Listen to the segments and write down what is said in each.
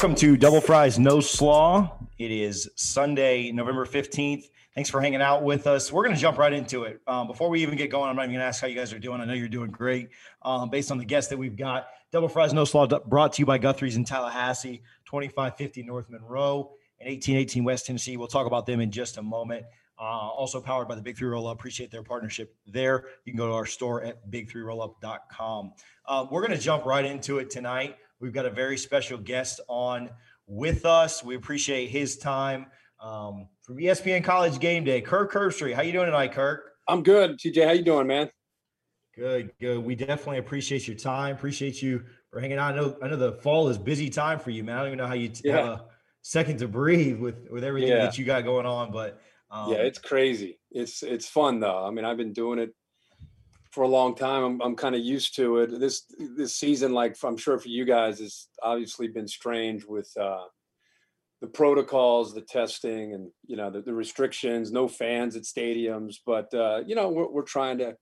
Welcome to Double Fries No Slaw. It is Sunday, November 15th. Thanks for hanging out with us. We're going to jump right into it. Um, before we even get going, I'm not even going to ask how you guys are doing. I know you're doing great um, based on the guests that we've got. Double Fries No Slaw brought to you by Guthrie's in Tallahassee, 2550 North Monroe, and 1818 West Tennessee. We'll talk about them in just a moment. Uh, also powered by the Big Three Roll Up. Appreciate their partnership there. You can go to our store at big3rollup.com. Uh, we're going to jump right into it tonight. We've got a very special guest on with us. We appreciate his time um, from ESPN College Game Day. Kirk Herbstreit, how you doing tonight, Kirk? I'm good. TJ, how you doing, man? Good, good. We definitely appreciate your time. Appreciate you for hanging out. I know, I know the fall is busy time for you, man. I don't even know how you t- yeah. have a second to breathe with with everything yeah. that you got going on, but um, yeah, it's crazy. It's it's fun though. I mean, I've been doing it for a long time. I'm, I'm kind of used to it. This this season, like I'm sure for you guys, has obviously been strange with uh, the protocols, the testing, and you know the, the restrictions. No fans at stadiums, but uh, you know we're, we're trying to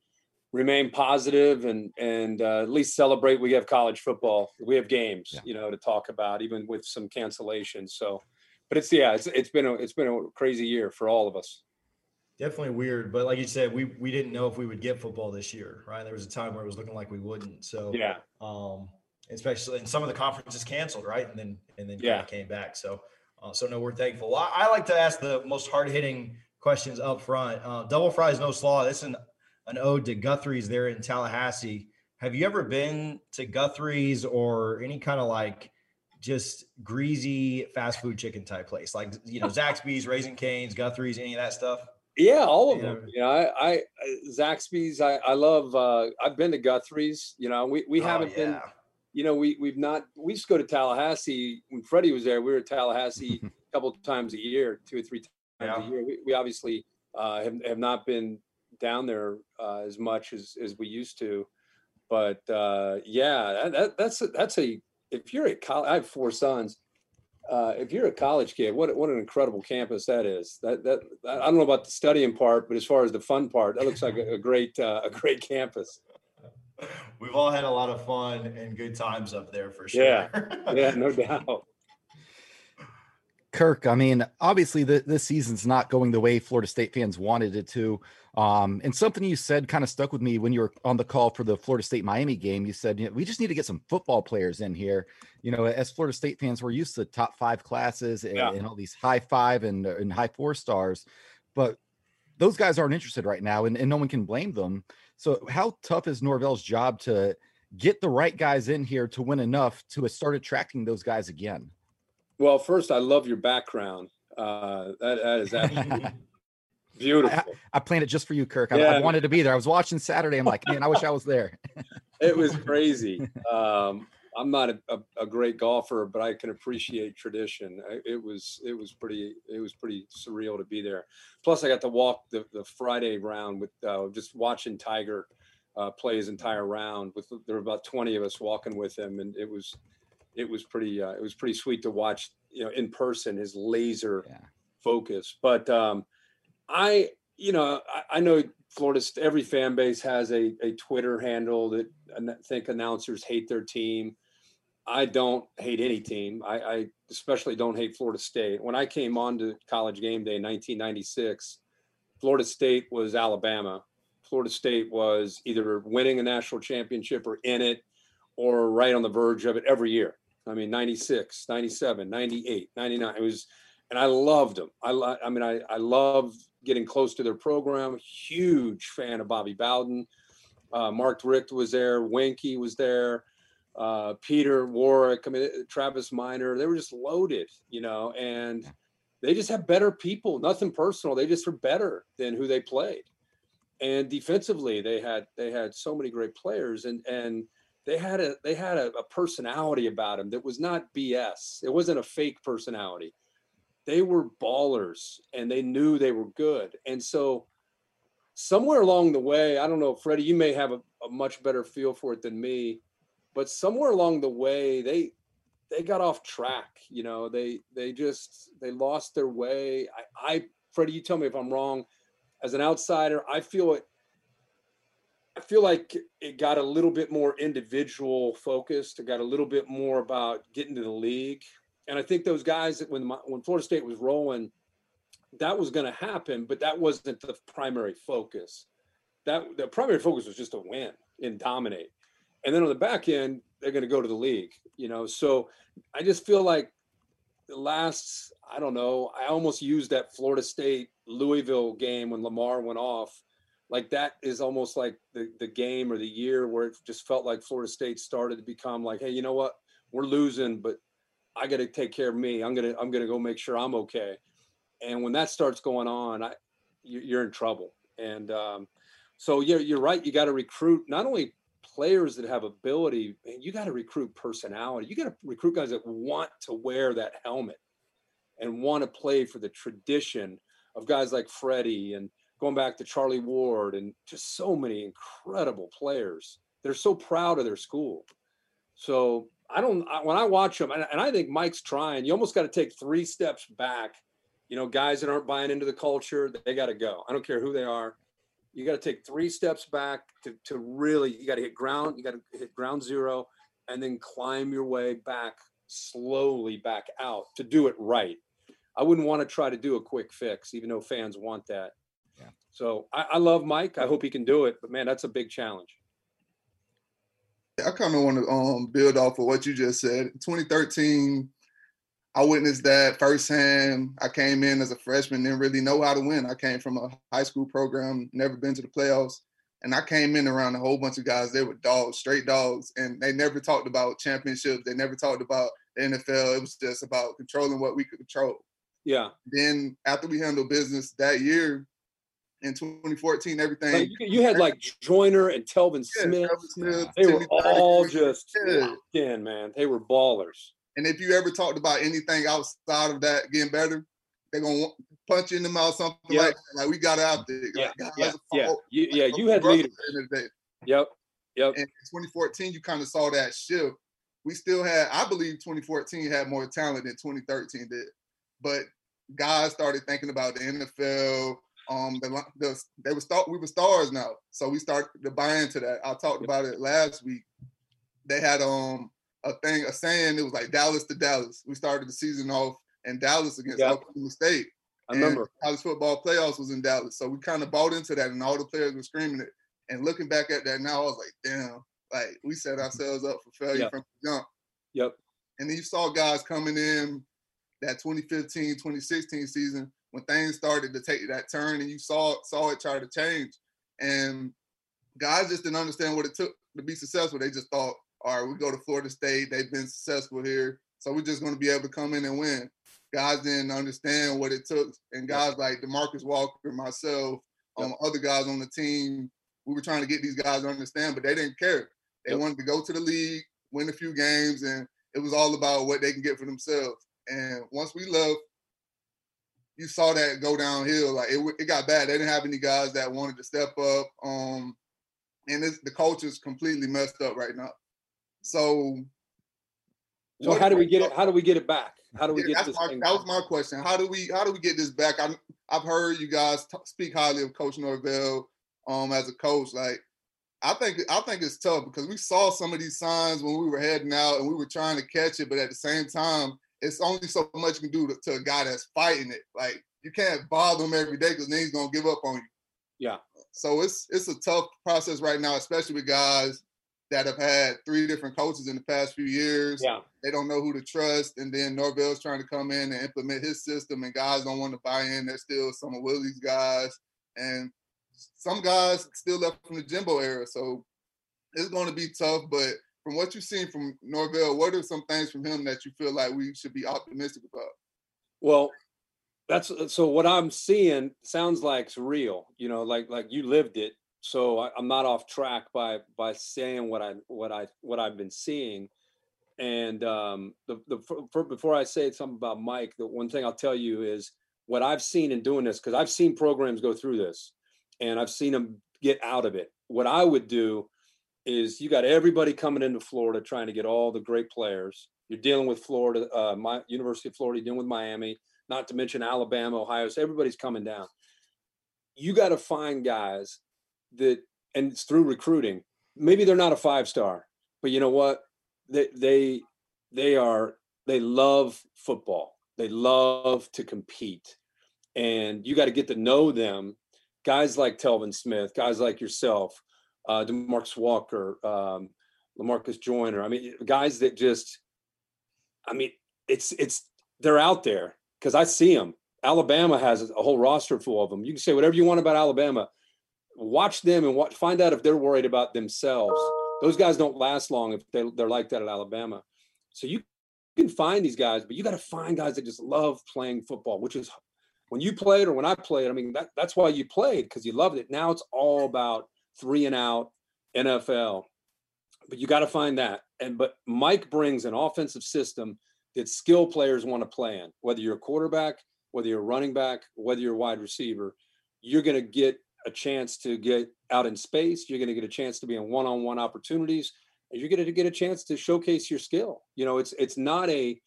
remain positive and and uh, at least celebrate. We have college football. We have games, yeah. you know, to talk about, even with some cancellations. So, but it's yeah, it's it's been a it's been a crazy year for all of us definitely weird. But like you said, we we didn't know if we would get football this year, right? There was a time where it was looking like we wouldn't. So yeah, um, especially and some of the conferences canceled, right? And then and then yeah, came back. So uh, so no, we're thankful. I, I, like to ask the most hard hitting questions up front. Uh, double fries, no slaw. This is an an ode to Guthrie's there in Tallahassee. Have you ever been to Guthrie's or any kind of like just greasy fast food chicken type place, like you know Zaxby's, Raising Cane's, Guthrie's, any of that stuff? Yeah, all of them. You know, I, I Zaxby's. I, I love. Uh, I've been to Guthrie's. You know, we we oh, haven't yeah. been. You know, we we've not. We used to go to Tallahassee when Freddie was there. We were at Tallahassee a couple times a year, two or three times yeah. a year. We, we obviously uh, have have not been down there uh, as much as as we used to, but uh, yeah, that, that's a, that's a. If you're at college, I have four sons uh, if you're a college kid, what what an incredible campus that is. That that I don't know about the studying part, but as far as the fun part, that looks like a, a great uh, a great campus. We've all had a lot of fun and good times up there for sure. Yeah, yeah, no doubt. Kirk, I mean, obviously the, this season's not going the way Florida State fans wanted it to. Um, and something you said kind of stuck with me when you were on the call for the Florida State Miami game. You said, you know, we just need to get some football players in here. You know, as Florida State fans, we're used to top five classes and, yeah. and all these high five and, and high four stars, but those guys aren't interested right now, and, and no one can blame them. So, how tough is Norvell's job to get the right guys in here to win enough to start attracting those guys again? Well, first, I love your background. Uh, that, that is absolutely beautiful. I, I, planned it just for you, Kirk. I, yeah. I, wanted to be there. I was watching Saturday. I'm like, man, I wish I was there. it was crazy. Um, I'm not a, a, a, great golfer, but I can appreciate tradition. It was it was pretty it was pretty surreal to be there. Plus, I got to walk the, the Friday round with uh, just watching Tiger uh, play his entire round. With there were about 20 of us walking with him, and it was it was pretty uh, it was pretty sweet to watch you know in person his laser yeah. focus but um i you know I, I, know florida every fan base has a, a twitter handle that i think announcers hate their team i don't hate any team I, I especially don't hate florida state when i came on to college game day in 1996 florida state was alabama florida state was either winning a national championship or in it or right on the verge of it every year I mean, 96, 97, 98, 99. It was, and I loved them. I, I mean, I, I love getting close to their program. Huge fan of Bobby Bowden. Uh, Mark Richt was there. Weinke was there. Uh, Peter Warrick. I mean, Travis Minor. They were just loaded, you know, and they just have better people. Nothing personal. They just were better than who they played. And defensively, they had they had so many great players, and and they had a they had a, a personality about them that was not BS. It wasn't a fake personality. They were ballers and they knew they were good. And so somewhere along the way, I don't know, Freddie, you may have a, a much better feel for it than me, but somewhere along the way, they they got off track. You know, they they just they lost their way. I, I Freddie, you tell me if I'm wrong. As an outsider, I feel it I feel like it got a little bit more individual focused. It got a little bit more about getting to the league. And I think those guys that when my, when Florida State was rolling, that was going to happen, but that wasn't the primary focus. That the primary focus was just to win and dominate, and then on the back end, they're going to go to the league. You know, so I just feel like the last I don't know. I almost used that Florida State Louisville game when Lamar went off. Like that is almost like the the game or the year where it just felt like Florida State started to become like, hey, you know what? We're losing, but I got to take care of me. I'm gonna I'm gonna go make sure I'm okay. And when that starts going on, I you're in trouble. And um, so you're you're right. You got to recruit not only players that have ability, you got to recruit personality. You got to recruit guys that want to wear that helmet and want to play for the tradition of guys like Freddie and going back to Charlie Ward and just so many incredible players. They're so proud of their school. So I don't, when I watch them, and I think Mike's trying, you almost got to take three steps back. You know, guys that aren't buying into the culture, they got to go. I don't care who they are. You got to take three steps back to, to really, you got to hit ground, you got to hit ground zero and then climb your way back slowly back out to do it right. I wouldn't want to try to do a quick fix, even though fans want that. Yeah. So I, I love Mike. I hope he can do it, but man, that's a big challenge. I kind of want to um, build off of what you just said. 2013, I witnessed that firsthand. I came in as a freshman, didn't really know how to win. I came from a high school program, never been to the playoffs. And I came in around a whole bunch of guys. They were dogs, straight dogs, and they never talked about championships. They never talked about the NFL. It was just about controlling what we could control. Yeah. Then after we handled business that year, in 2014, everything. you, you, had like Joyner and Telvin yeah, Smith. Smith. They Timmy were all just yeah. in, man. They were ballers. And if you ever talked about anything outside of that getting better, they're gonna punch you in the mouth, something yep. like that. Like we got out there. Yeah, like, yeah, yeah. You, yeah. You had leaders. Yep, yep. And in 2014, you kind of saw that shift. We still had, I believe, 2014 had more talent than 2013 did, but guys started thinking about the NFL um the, the they were start we were stars now. So we start to buy into that. I talked about it last week. They had um a thing a saying it was like dallas to dallas. We started the season off in dallas against yep. oklahoma state. I remember. college football playoffs was in dallas. So we kind of bought into that and all the players were screaming it. And looking back at that now i was like damn. Like we set ourselves up for failure yep. from the jump. Yep. And then you saw guys coming in that 2015 2016 season when things started to take that turn and you saw saw it try to change. And guys just didn't understand what it took to be successful. They just thought, all right, we go to Florida State, they've been successful here. So we're just going to be able to come in and win. Guys didn't understand what it took. And guys like Demarcus Walker, myself, um, other guys on the team, we were trying to get these guys to understand, but they didn't care. They wanted to go to the league, win a few games, and it was all about what they can get for themselves. And once we left, you saw that go downhill. Like it, it got bad. They didn't have any guys that wanted to step up. Um, and this, the culture's completely messed up right now. So, so how do we get it? How do we get it back? How do we yeah, get this? My, that was my question. How do we? How do we get this back? I, I've heard you guys t- speak highly of Coach Norvell um, as a coach. Like, I think I think it's tough because we saw some of these signs when we were heading out and we were trying to catch it, but at the same time, it's only so much you can do to, to a guy that's fighting it. Like you can't bother him every day because then he's gonna give up on you. Yeah. So it's it's a tough process right now, especially with guys that have had three different coaches in the past few years. Yeah. They don't know who to trust. And then Norvell's trying to come in and implement his system, and guys don't want to buy in. There's still some of Willie's guys, and some guys still left from the Jimbo era. So it's going to be tough, but from what you've seen from Norvell, what are some things from him that you feel like we should be optimistic about? Well, that's so what I'm seeing sounds like it's real, you know, like like you lived it. So I, am not off track by by saying what I what I what I've been seeing. And um, the the for, before I say something about Mike, the one thing I'll tell you is what I've seen in doing this because I've seen programs go through this, and I've seen them get out of it. What I would do is you got everybody coming into Florida trying to get all the great players. You're dealing with Florida, uh, my University of Florida, dealing with Miami, not to mention Alabama, Ohio. So everybody's coming down. You got to find guys that, and it's through recruiting. Maybe they're not a five star, but you know what? They they they are they love football. They love to compete. And you got to get to know them. Guys like Telvin Smith, guys like yourself, uh, Demarcus Walker, um, Lamarcus Joyner. I mean, guys that just, I mean, it's it's they're out there because I see them. Alabama has a whole roster full of them. You can say whatever you want about Alabama. Watch them and watch, find out if they're worried about themselves. Those guys don't last long if they, they're like that at Alabama. So you can find these guys, but you got to find guys that just love playing football, which is when you played or when I played. I mean, that, that's why you played because you loved it. Now it's all about three and out NFL. But you got to find that. And but Mike brings an offensive system that skill players want to play in. Whether you're a quarterback, whether you're a running back, whether you're a wide receiver, you're going to get a chance to get out in space. You're going to get a chance to be in one-on-one opportunities. And you're going to get a chance to showcase your skill. You know, it's it's not a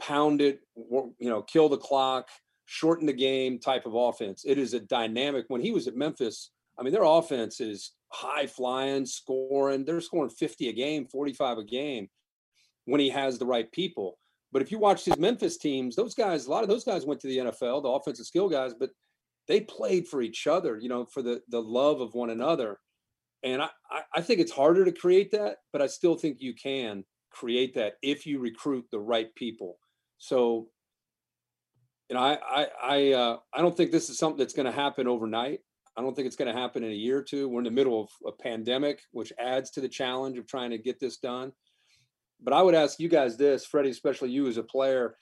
pound it, you know, kill the clock, shorten the game type of offense. It is a dynamic. When he was at Memphis, I mean, their offense is high flying, scoring. They're scoring 50 a game, 45 a game when he has the right people. But if you watch his Memphis teams, those guys, a lot of those guys went to the NFL, the offensive skill guys, but they played for each other, you know, for the the love of one another. And I, I think it's harder to create that, but I still think you can create that if you recruit the right people. So, you know, I I I, uh, I don't think this is something that's going to happen overnight. I don't think it's going to happen in a year or two. We're in the middle of a pandemic, which adds to the challenge of trying to get this done. But I would ask you guys this, Freddie, especially you as a player.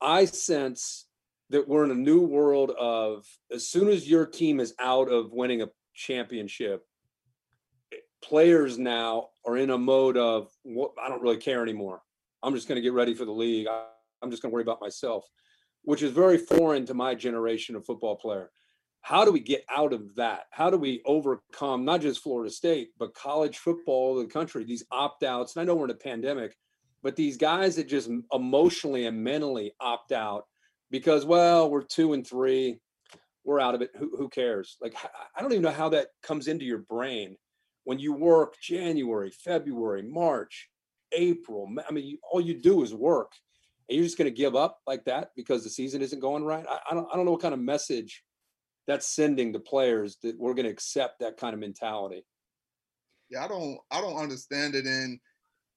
I sense that we're in a new world of as soon as your team is out of winning a championship, players now are in a mode of I don't really care anymore. I'm just going to get ready for the league. I'm just going to worry about myself, which is very foreign to my generation of football player how do we get out of that? How do we overcome not just Florida State, but college football the country, these opt outs? And I know we're in a pandemic, but these guys that just emotionally and mentally opt out because, well, we're two and three, we're out of it. Who, who cares? Like, I don't even know how that comes into your brain when you work January, February, March, April. I mean, all you do is work. And you're just going to give up like that because the season isn't going right. I, I don't, I don't know what kind of message that's sending to players that we're going to accept that kind of mentality. Yeah, I don't I don't understand it and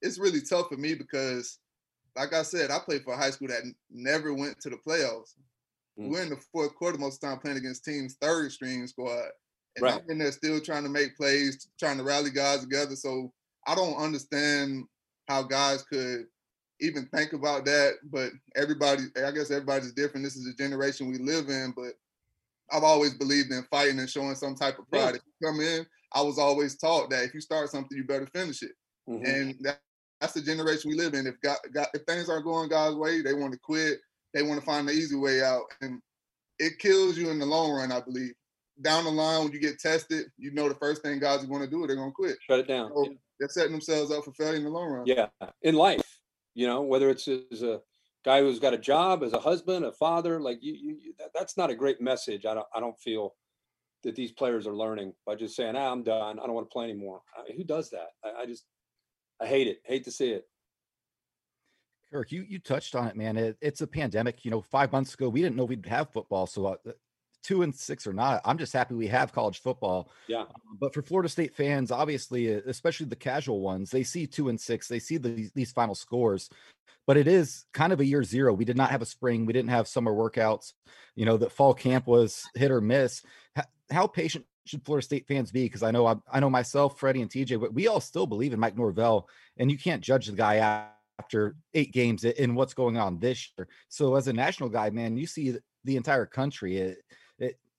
it's really tough for me because like I said, I played for a high school that never went to the playoffs. Mm. We're in the fourth quarter most of the time playing against teams third string squad. And right. I'm in there still trying to make plays, trying to rally guys together. So I don't understand how guys could even think about that. But everybody, I guess everybody's different. This is a generation we live in. But I've always believed in fighting and showing some type of pride. Yeah. If you come in, I was always taught that if you start something, you better finish it. Mm-hmm. And that, that's the generation we live in. If God, God, if things aren't going God's way, they want to quit. They want to find the easy way out, and it kills you in the long run. I believe. Down the line, when you get tested, you know the first thing God's going to do, they're going to quit. Shut it down. So yeah. They're setting themselves up for failure in the long run. Yeah, in life, you know, whether it's as a guy who's got a job as a husband, a father, like you, you that, that's not a great message. I don't, I don't feel that these players are learning by just saying, ah, I'm done. I don't want to play anymore. I who does that? I, I, just, I hate it. Hate to see it. Kirk, you you touched on it, man. It, it's a pandemic. You know, five months ago, we didn't know we'd have football. So, uh, two and six or not, I'm just happy we have college football. Yeah. Um, but for Florida State fans, obviously, especially the casual ones, they see two and six, they see the, these final scores, but it is kind of a year zero. We did not have a spring. We didn't have summer workouts. You know, the fall camp was hit or miss. How, how patient should Florida State fans be? Because I know I, I, know myself, Freddie and TJ, but we all still believe in Mike Norvell, and you can't judge the guy after eight games in what's going on this year. So as a national guy, man, you see the entire country. It, it,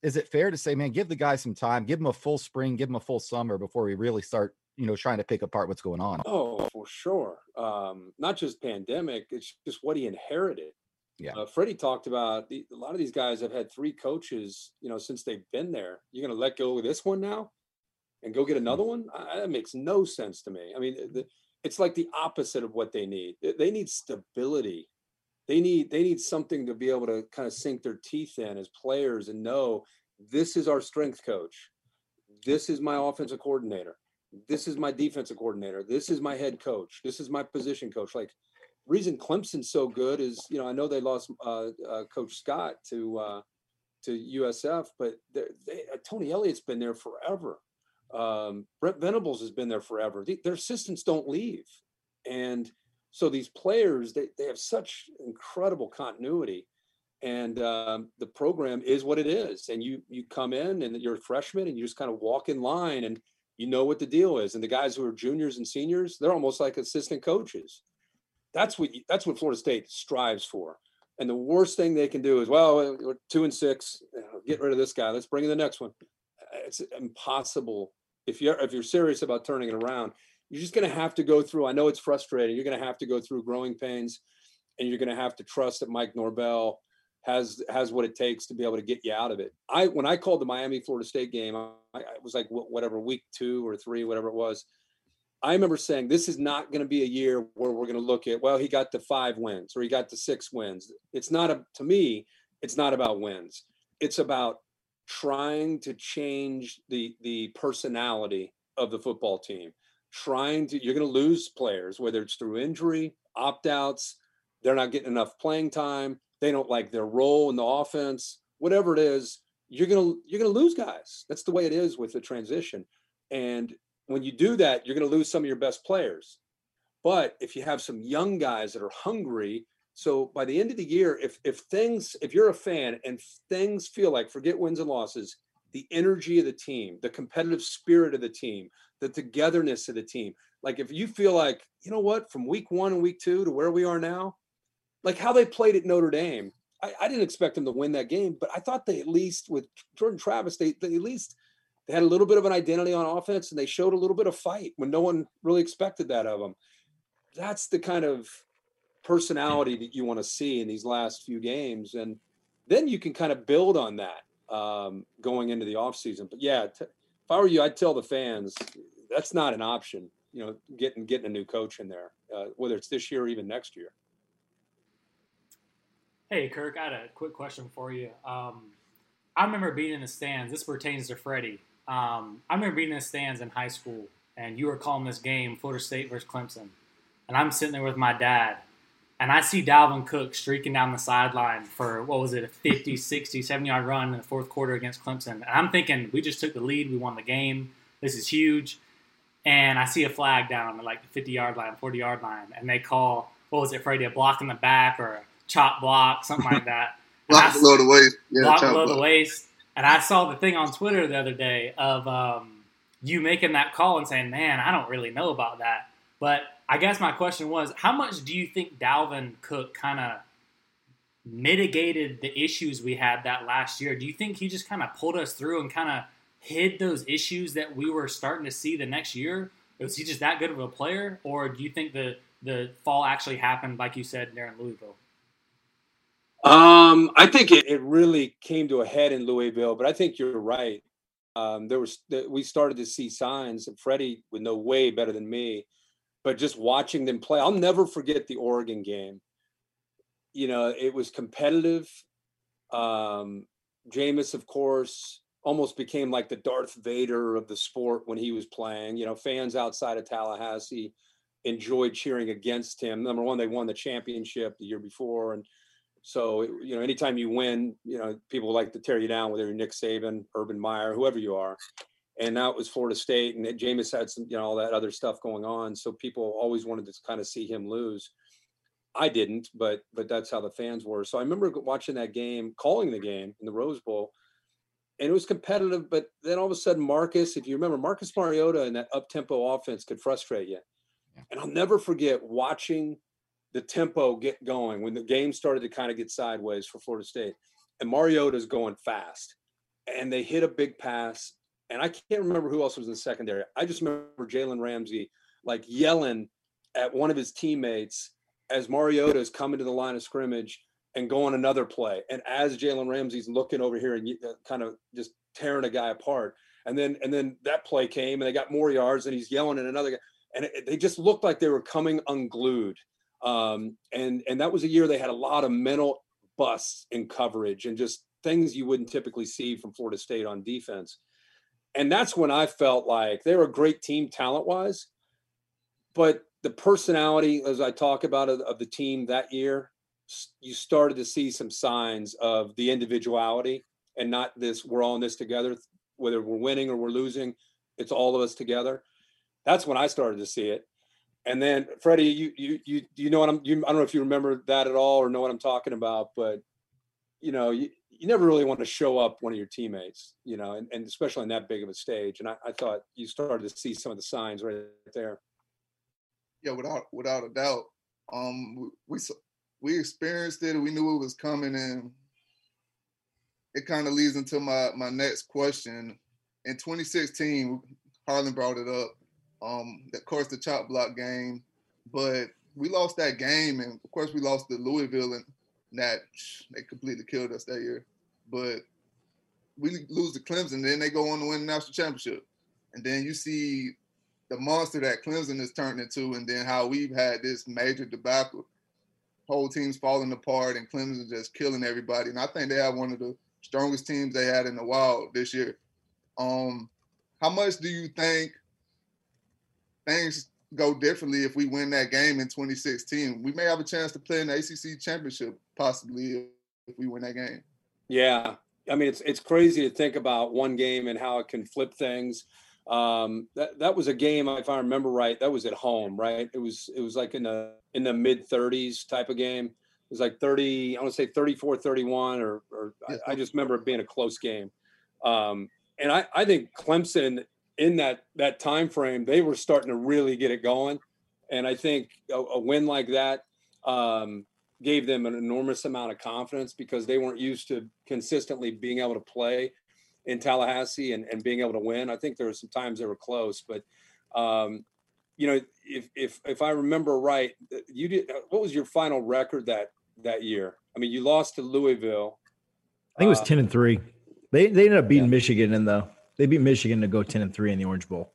is it fair to say, man, give the guy some time, give him a full spring, give him a full summer before we really start you know trying to pick apart what's going on? Oh for sure. Um not just pandemic it's just what he inherited. Yeah. Uh, freddie talked about the, a lot of these guys have had three coaches you know since they've been there. You're going to let go of this one now and go get mm. another one? I, that makes no sense to me. I mean the, it's like the opposite of what they need. They need stability they need they need something to be able to kind of sink their teeth in as players and know this is our strength coach. This is my offensive coordinator. This is my defensive coordinator. This is my head coach. This is my position coach. Like reason Clemson's so good is, you know, I know they lost uh, uh, Coach Scott to uh, to USF, but they, uh, Tony Elliott's been there forever. Um, Brent Venables has been there forever. Their assistants don't leave, and so these players they, they have such incredible continuity and um, the program is what it is. And you you come in and you're a freshman and you just kind of walk in line and you know what the deal is. And the guys who are juniors and seniors they're almost like assistant coaches. That's what that's what florida state strives for. And the worst thing they can do is well we're two and six get rid of this guy. Let's bring in the next one. It's impossible. If you're if you're serious about turning it around you're just going to have to go through i know it's frustrating you're going to have to go through growing pains and you're going to have to trust that mike norvell has has what it takes to be able to get you out of it. I when I called the Miami Florida State game, I, I was like whatever week two or three, whatever it was. I remember saying this is not going to be a year where we're going to look at well he got to five wins or he got to six wins. It's not a to me it's not about wins. It's about trying to change the the personality of the football team. Trying to you're going to lose players whether it's through injury, opt outs, they're not getting enough playing time they don't like their role in the offense, whatever it is, you're gonna you're gonna lose guys. That's the way it is with the transition. And when you do that, you're gonna lose some of your best players. But if you have some young guys that are hungry, so by the end of the year, if if things, if you're a fan and things feel like forget wins and losses, the energy of the team, the competitive spirit of the team, the togetherness of the team. Like if you feel like, you know what, from week one and week two to where we are now, like how they played at Notre Dame. I, I, didn't expect them to win that game, but I thought they at least with Jordan Travis, they, they at least they had a little bit of an identity on offense and they showed a little bit of fight when no one really expected that of them. That's the kind of personality that you want to see in these last few games. And then you can kind of build on that um, going into the offseason. But yeah, t- if I were you, I'd tell the fans that's not an option, you know, getting, getting a new coach in there, uh, whether it's this year or even next year. Hey, Kirk, I had a quick question for you. Um, I remember being in the stands. This pertains to Freddie. Um, I remember being in the stands in high school, and you were calling this game, Florida State versus Clemson. And I'm sitting there with my dad, and I see Dalvin Cook streaking down the sideline for, what was it, a 50, 60, 70 yard run in the fourth quarter against Clemson. And I'm thinking, we just took the lead. We won the game. This is huge. And I see a flag down at like the 50 yard line, 40 yard line, and they call, what was it, Freddie, a block in the back or chop block, something like that. block below the waist. Yeah, block below block. the waist. And I saw the thing on Twitter the other day of um, you making that call and saying, "Man, I don't really know about that." But I guess my question was, how much do you think Dalvin Cook kind of mitigated the issues we had that last year? Do you think he just kind of pulled us through and kind of hid those issues that we were starting to see the next year? Was he just that good of a player, or do you think the the fall actually happened, like you said, there in Louisville? Um, I think it, it really came to a head in Louisville, but I think you're right. Um, there was we started to see signs. And Freddie would know way better than me, but just watching them play, I'll never forget the Oregon game. You know, it was competitive. Um, Jameis, of course, almost became like the Darth Vader of the sport when he was playing. You know, fans outside of Tallahassee enjoyed cheering against him. Number one, they won the championship the year before, and so you know, anytime you win, you know, people like to tear you down, whether you're Nick Saban, Urban Meyer, whoever you are. And now it was Florida State, and Jameis had some, you know, all that other stuff going on. So people always wanted to kind of see him lose. I didn't, but but that's how the fans were. So I remember watching that game, calling the game in the Rose Bowl, and it was competitive. But then all of a sudden, Marcus, if you remember, Marcus Mariota and that up tempo offense could frustrate you. And I'll never forget watching the tempo get going when the game started to kind of get sideways for Florida State. And Mariota's going fast. And they hit a big pass. And I can't remember who else was in secondary. I just remember Jalen Ramsey like yelling at one of his teammates as Mariota is coming to the line of scrimmage and going another play. And as Jalen Ramsey's looking over here and uh, kind of just tearing a guy apart. And then and then that play came and they got more yards and he's yelling at another guy. And it, they just looked like they were coming unglued. Um, and and that was a year they had a lot of mental busts in coverage and just things you wouldn't typically see from Florida State on defense. And that's when I felt like they were a great team talent wise, but the personality, as I talk about of, the team that year, you started to see some signs of the individuality and not this we're all in this together whether we're winning or we're losing it's all of us together. That's when i started to see it. And then freddie you you you you know what i'm you, i don't know if you remember that at all or know what i'm talking about but you know you, you never really want to show up one of your teammates you know and, and especially on that big of a stage and I, I thought you started to see some of the signs right there yeah without without a doubt um we we experienced it we knew it was coming and it kind of leads into my my next question. In 2016, Harlan brought it up. Um, of course, the chop block game, but we lost that game, and of course, we lost to Louisville, and that they completely killed us that year. But we lose to Clemson, then they go on to win the national championship, and then you see the monster that Clemson has turned into, and then how we've had this major debacle, whole team's falling apart, and Clemson just killing everybody. And I think they have one of the strongest teams they had in a while this year. Um, how much do you think things go differently if we win that game in 2016? We may have a chance to play in the ACC championship possibly if we win that game. Yeah, I mean it's it's crazy to think about one game and how it can flip things. Um, that that was a game, if I remember right, that was at home, right? It was it was like in the in the mid 30s type of game It was like 30, I want to say 34, 31, or, or I, I, just remember it being a close game. Um, and I, I think Clemson in that that time frame, they were starting to really get it going. And I think a, a win like that um, gave them an enormous amount of confidence because they weren't used to consistently being able to play in Tallahassee and, and being able to win. I think there were some times they were close, but um, you know, if if if I remember right, you did. What was your final record that that year? I mean, you lost to Louisville. I think it was uh, ten and three. They they ended up beating yeah. Michigan in the they beat Michigan to go ten and three in the Orange Bowl.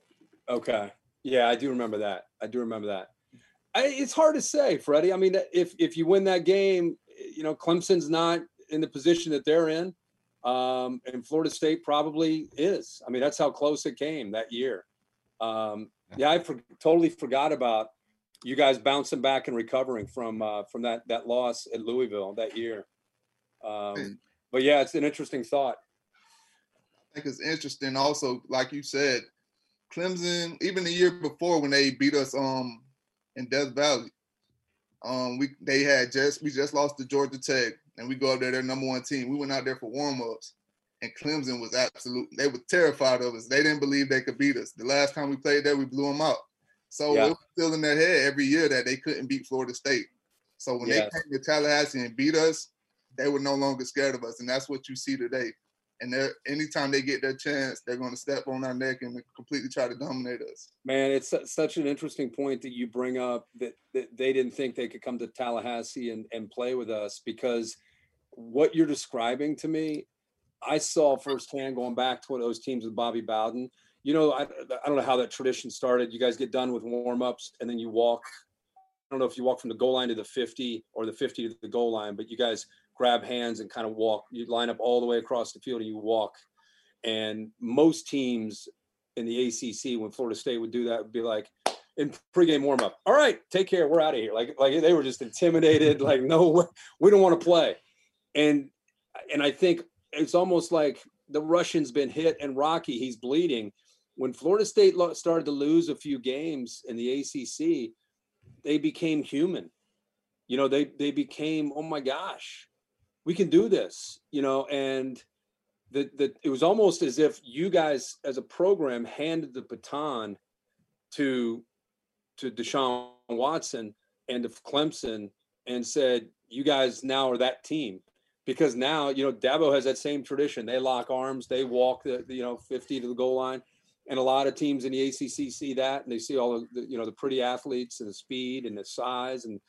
Okay, yeah, I do remember that. I do remember that. I, it's hard to say, Freddie. I mean, if if you win that game, you know, Clemson's not in the position that they're in, um, and Florida State probably is. I mean, that's how close it came that year. Um, yeah, I for, totally forgot about you guys bouncing back and recovering from uh, from that that loss at Louisville that year. Um, but yeah, it's an interesting thought. Think it's interesting. Also, like you said, Clemson, even the year before when they beat us um in Death Valley, um we they had just we just lost to Georgia Tech, and we go up there, their number one team. We went out there for warm ups, and Clemson was absolute. They were terrified of us. They didn't believe they could beat us. The last time we played there, we blew them out. So yeah. it was still in their head every year that they couldn't beat Florida State. So when yes. they came to Tallahassee and beat us, they were no longer scared of us, and that's what you see today. And anytime they get their chance, they're going to step on our neck and completely try to dominate us. Man, it's such an interesting point that you bring up that, that they didn't think they could come to Tallahassee and, and play with us because what you're describing to me, I saw firsthand going back to one of those teams with Bobby Bowden you know, I, I don't know how that tradition started. You guys get done with warm ups and then you walk. I don't know if you walk from the goal line to the 50 or the 50 to the goal line, but you guys grab hands and kind of walk. You line up all the way across the field and you walk. And most teams in the ACC, when Florida State would do that, would be like, in pregame warm up. All right, take care. We're out of here. Like like they were just intimidated. like no, we don't want to play. And and I think it's almost like the Russian's been hit and Rocky. He's bleeding when Florida State started to lose a few games in the ACC, they became human. You know, they they became, oh my gosh, we can do this. You know, and that that it was almost as if you guys, as a program, handed the baton to to Deshaun Watson and to Clemson and said, "You guys now are that team." Because now, you know, Dabo has that same tradition. They lock arms, they walk the, you know, 50 to the goal line and a lot of teams in the ACC see that and they see all the you know the pretty athletes and the speed and the size and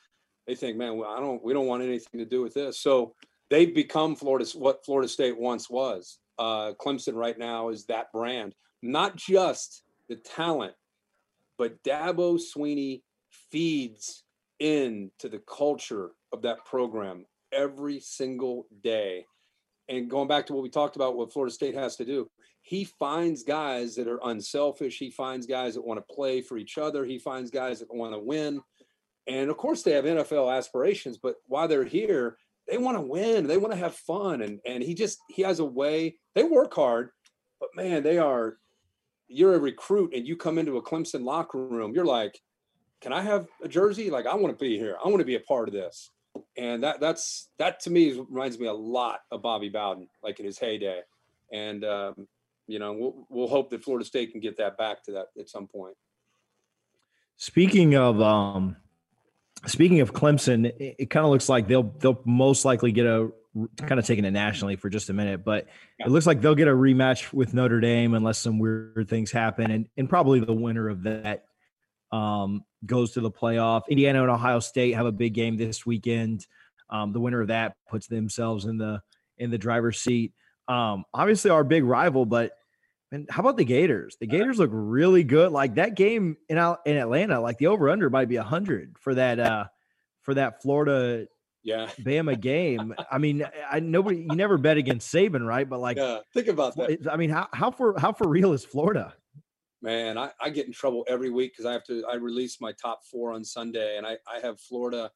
they think, man, I don't we don't want anything to do with this. So they've become Florida what Florida State once was. Uh, Clemson right now is that brand, not just the talent, but Dabo Swinney feeds into the culture of that program every single day. and going back to what we talked about, what Florida State has to do, he finds guys that are unselfish. He finds guys that want to play for each other. He finds guys that want to win. And of course, they have NFL aspirations, but while they're here, they want to win. They want to have fun. And and he just he has a way. They work hard, but man, they are. You're a recruit, and you come into a Clemson locker room. You're like, can I have a jersey? Like, I want to be here. I want to be a part of this. And that that's that to me reminds me a lot of Bobby Bowden, like in his heyday. And um, you know, we'll, we'll hope that Florida State can get that back to that at some point. Speaking of um, speaking of Clemson, it, it kind of looks like they'll they'll most likely get a kind of taking it nationally for just a minute, but it looks like they'll get a rematch with Notre Dame unless some weird things happen, and and probably the winner of that um, goes to the playoff. Indiana and Ohio State have a big game this weekend. Um, the winner of that puts themselves in the in the driver's seat. Um, obviously, our big rival, but and how about the Gators? The Gators look really good. Like that game in in Atlanta, like the over under might be hundred for that uh for that Florida yeah Bama game. I mean, I nobody you never bet against Saban, right? But like, yeah, think about that. I mean, how how for how for real is Florida? Man, I, I get in trouble every week because I have to. I release my top four on Sunday, and I I have Florida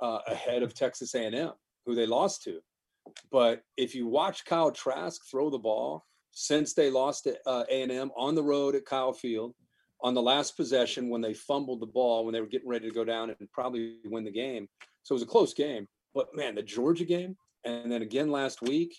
uh, ahead of Texas A&M, who they lost to. But if you watch Kyle Trask throw the ball since they lost to uh, A&M on the road at Kyle Field, on the last possession when they fumbled the ball when they were getting ready to go down and probably win the game. So it was a close game. But man, the Georgia game and then again last week,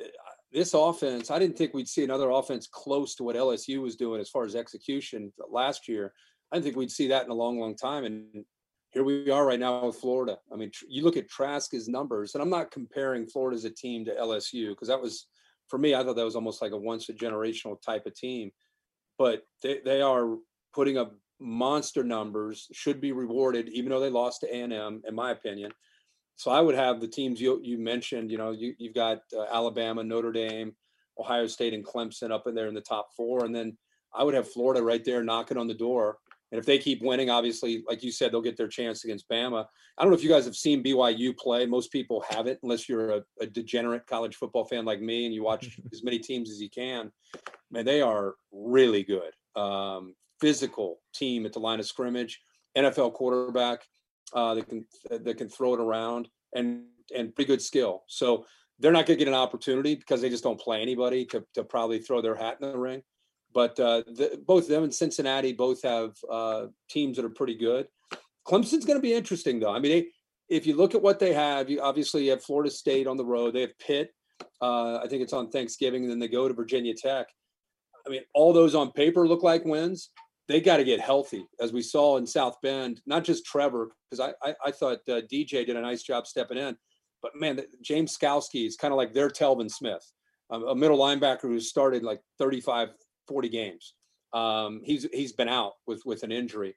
uh, this offense, I didn't think we'd see another offense close to what LSU was doing as far as execution last year. I didn't think we'd see that in a long, long time. And here we are right now with Florida. I mean, you look at Trask's numbers, and I'm not comparing Florida as a team to LSU because that was, for me, I thought that was almost like a once a generational type of team. But they, they are putting up monster numbers, should be rewarded, even though they lost to A&M, in my opinion. So I would have the teams you you mentioned. You know, you you've got uh, Alabama, Notre Dame, Ohio State, and Clemson up in there in the top four, and then I would have Florida right there knocking on the door. And if they keep winning, obviously, like you said, they'll get their chance against Bama. I don't know if you guys have seen BYU play. Most people haven't, unless you're a, a degenerate college football fan like me and you watch as many teams as you can. Man, they are really good. Um, physical team at the line of scrimmage. NFL quarterback uh, that can that can throw it around and and pretty good skill. So they're not going to get an opportunity because they just don't play anybody to to probably throw their hat in the ring. But uh, the, both them and Cincinnati both have uh, teams that are pretty good. Clemson's going to be interesting, though. I mean, they, if you look at what they have, you obviously have Florida State on the road. They have Pitt. Uh, I think it's on Thanksgiving, and then they go to Virginia Tech. I mean, all those on paper look like wins. They got to get healthy, as we saw in South Bend. Not just Trevor, because I, I, I thought uh, DJ did a nice job stepping in, but man, James Skalski is kind of like their Telvin Smith, a middle linebacker who started like 35 40 games. Um, he's he's been out with with an injury.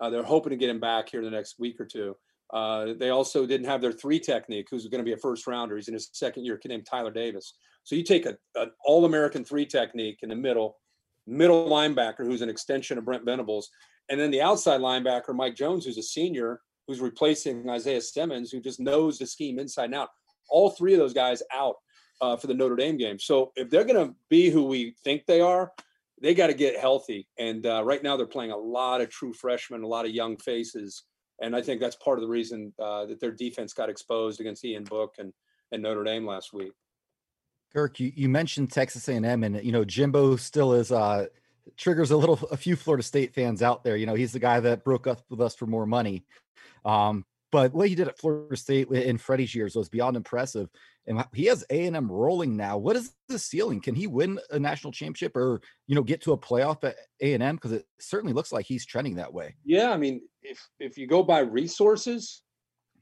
Uh, they're hoping to get him back here in the next week or two. Uh, they also didn't have their three technique, who's going to be a first rounder. He's in his second year, kid named Tyler Davis. So you take a, an all American three technique in the middle, middle linebacker, who's an extension of Brent Venables, and then the outside linebacker, Mike Jones, who's a senior, who's replacing Isaiah Simmons, who just knows the scheme inside and out. All three of those guys out uh, for the Notre Dame game. So if they're going to be who we think they are, they got to get healthy. And uh, right now they're playing a lot of true freshmen, a lot of young faces, and I think that's part of the reason uh, that their defense got exposed against Ian Book and and Notre Dame last week. Kirk, you, you mentioned Texas A&M, and you know Jimbo still is uh, triggers a little a few Florida State fans out there. You know he's the guy that broke up with us for more money. Um, but what he did at Florida State in Freddie's years was beyond impressive and he has A and M rolling now. What is the ceiling? Can he win a national championship or you know get to a playoff at A and M? Because it certainly looks like he's trending that way. Yeah, I mean, if if you go by resources,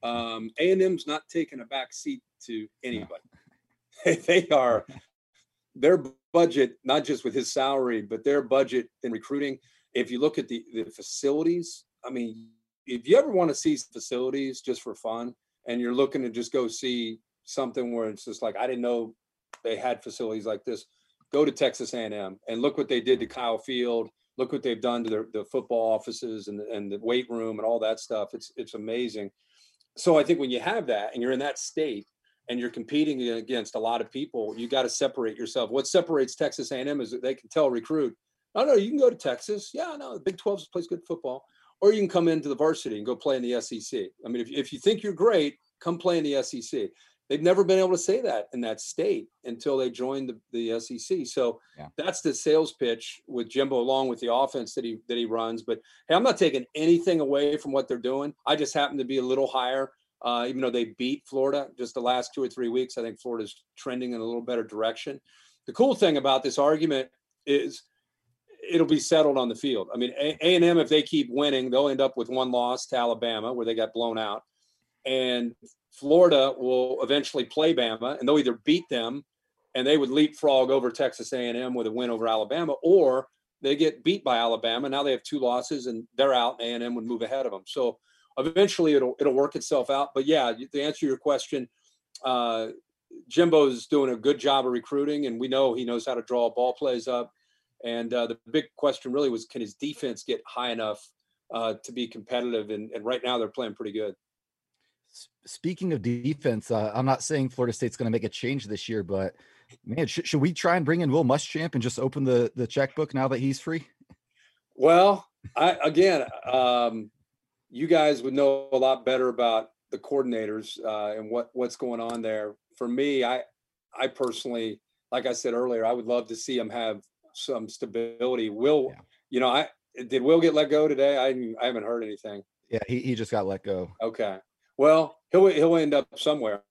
um, A and M's not taking a back seat to anybody. they are their budget, not just with his salary, but their budget in recruiting. If you look at the the facilities, I mean, if you ever want to see facilities just for fun, and you're looking to just go see something where it's just like I didn't know they had facilities like this. Go to Texas A&M and look what they did to Kyle Field. Look what they've done to their, the football offices and, and the weight room and all that stuff. It's it's amazing. So I think when you have that and you're in that state, and you're competing against a lot of people, you got to separate yourself. What separates Texas A&M is that they can tell recruit, "Oh no, you can go to Texas. Yeah, no, the Big 12 plays good football, or you can come into the varsity and go play in the SEC. I mean, if if you think you're great, come play in the SEC." They've never been able to say that in that state until they joined the, the SEC. So Yeah. that's the sales pitch with Jimbo, along with the offense that he that he runs. But hey, I'm not taking anything away from what they're doing. I just happen to be a little higher, uh, even though they beat Florida just the last two or three weeks. I think Florida's trending in a little better direction. The cool thing about this argument is it'll be settled on the field. I mean, A and M if they keep winning, they'll end up with one loss to Alabama where they got blown out, and Florida will eventually play Bama, and they'll either beat them, and they would leapfrog over Texas A&M with a win over Alabama, or they get beat by Alabama. Now they have two losses, and they're out, and A&M would move ahead of them. So eventually, it'll it'll work itself out. But yeah, to answer your question, uh, Jimbo's doing a good job of recruiting, and we know he knows how to draw ball plays up. And uh, the big question really was, can his defense get high enough uh, to be competitive? And, and right now, they're playing pretty good. Speaking of defense, uh, I'm not saying Florida State's going to make a change this year, but man, sh- should we try and bring in Will Muschamp and just open the the checkbook now that he's free? Well, I again, um, you guys would know a lot better about the coordinators uh, and what what's going on there. For me, I I personally, like I said earlier, I would love to see him have some stability. Will Yeah. you know? I did Will get let go today? I I haven't heard anything. Yeah, he, he just got let go. Okay, well he'll he'll end up somewhere.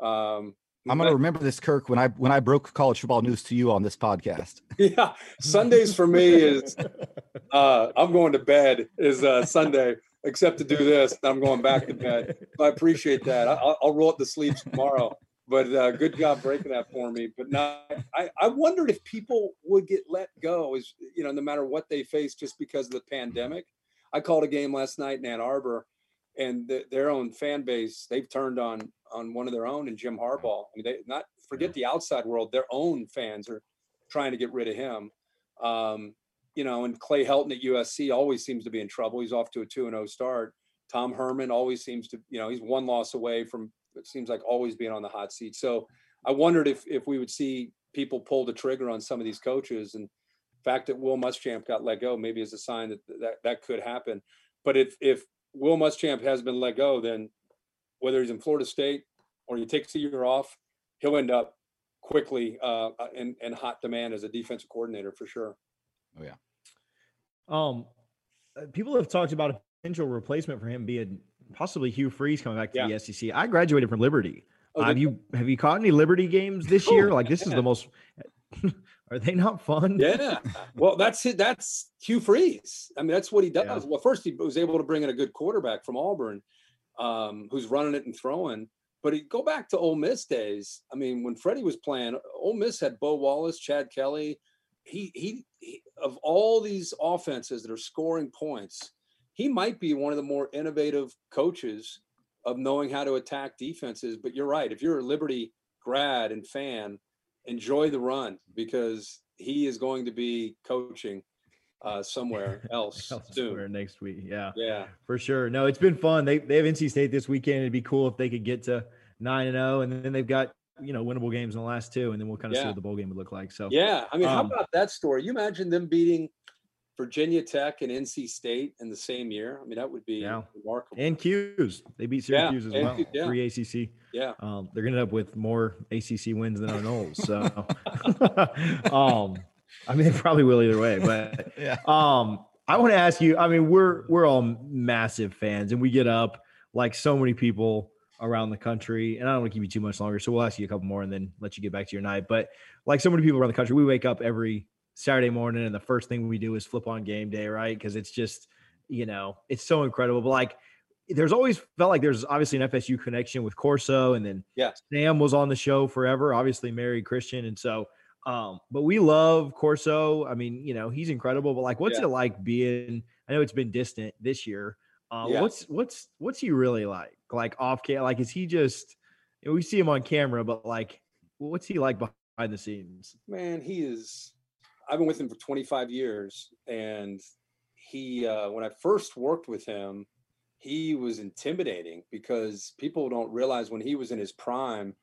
Um, I'm gonna remember this, Kirk, when I when I broke college football news to you on this podcast. yeah sundays for me is uh i'm going to bed is uh sunday except to do this i'm going back to bed i appreciate that I- i'll, I'll roll up the sleeves tomorrow but uh good job breaking that for me but now i i wondered if people would get let go is you know no matter what they face just because of the pandemic i called a game last night in ann arbor and the, their own fan base they've turned on on one of their own and jim harbaugh i mean they not forget the outside world their own fans are trying to get rid of him. Um, you know, and Clay Helton at USC always seems to be in trouble. He's off to a two and zero start. Tom Herman always seems to, you know, he's one loss away from it seems like always being on the hot seat. So I wondered if if we would see people pull the trigger on some of these coaches. And the fact that Will Muschamp got let go maybe is a sign that that, that could happen. But if if Will Muschamp has been let go, then whether he's in Florida State or he takes a year off, he'll end up quickly uh, in, in hot demand as a defensive coordinator for sure. Oh yeah. Um, uh, people have talked about a potential replacement for him being possibly Hugh Freeze coming back to Yeah. the SEC. I graduated from Liberty. Oh, have you have you caught any Liberty games this Oh, year? Like this is the most. Are they not fun? Yeah. Well, that's it. That's Hugh Freeze. I mean, that's what he does. Yeah. Well, first he was able to bring in a good quarterback from Auburn, um, who's running it and throwing. But he go back to Ole Miss days. I mean, when Freddie was playing, Ole Miss had Bo Wallace, Chad Kelly. He, he he of all these offenses that are scoring points, he might be one of the more innovative coaches of knowing how to attack defenses. But you're right. If you're a Liberty grad and fan, enjoy the run because he is going to be coaching uh, somewhere else Elsewhere soon. next week. Yeah, Yeah. for sure. No, it's been fun. They they have NC State this weekend. It'd be cool if they could get to nine and zero, and then they've got you know winnable games in the last two, and then we'll kind of see what the bowl game would look like. So Yeah. I mean, how Um, about that story? You imagine them beating Virginia Tech and NC State in the same year? I mean, that would be Yeah. remarkable. and Q's they beat Yeah, Syracuse as well. Q- yeah. Three ACC. yeah. Um, they're gonna end up with more ACC wins than our Noles. So, um, I mean, they probably will either way. But Yeah. um, I want to ask you. I mean, we're we're all massive fans, and we get up like so many people around the country. And I don't want to keep you too much longer, so we'll ask you a couple more and then let you get back to your night. But like so many people around the country, we wake up every Saturday morning, and the first thing we do is flip on game day, right? Because it's just you know it's so incredible. But like there's always felt like there's obviously an FSU connection with Corso, and then Yeah. Sam was on the show forever, obviously married Christian, and so. Um, but we love Corso. I mean, you know, he's incredible. But like, what's Yeah. it like being? I know it's been distant this year. Uh, Yeah. What's what's what's he really like? Like off cam? Like, is he just? you know, we see him on camera, but like, what's he like behind the scenes? Man, he is. I've been with him for 25 years, and he, uh, when I first worked with him, he was intimidating because people don't realize when he was in his prime,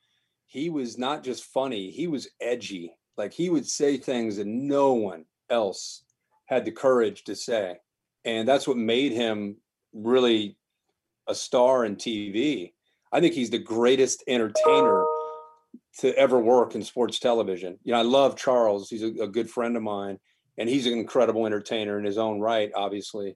he was not just funny, he was edgy. Like he would say things that no one else had the courage to say. And that's what made him really a star in TV. I think he's the greatest entertainer to ever work in sports television. You know, I love Charles. He's a, a, good friend of mine, and he's an incredible entertainer in his own right, obviously.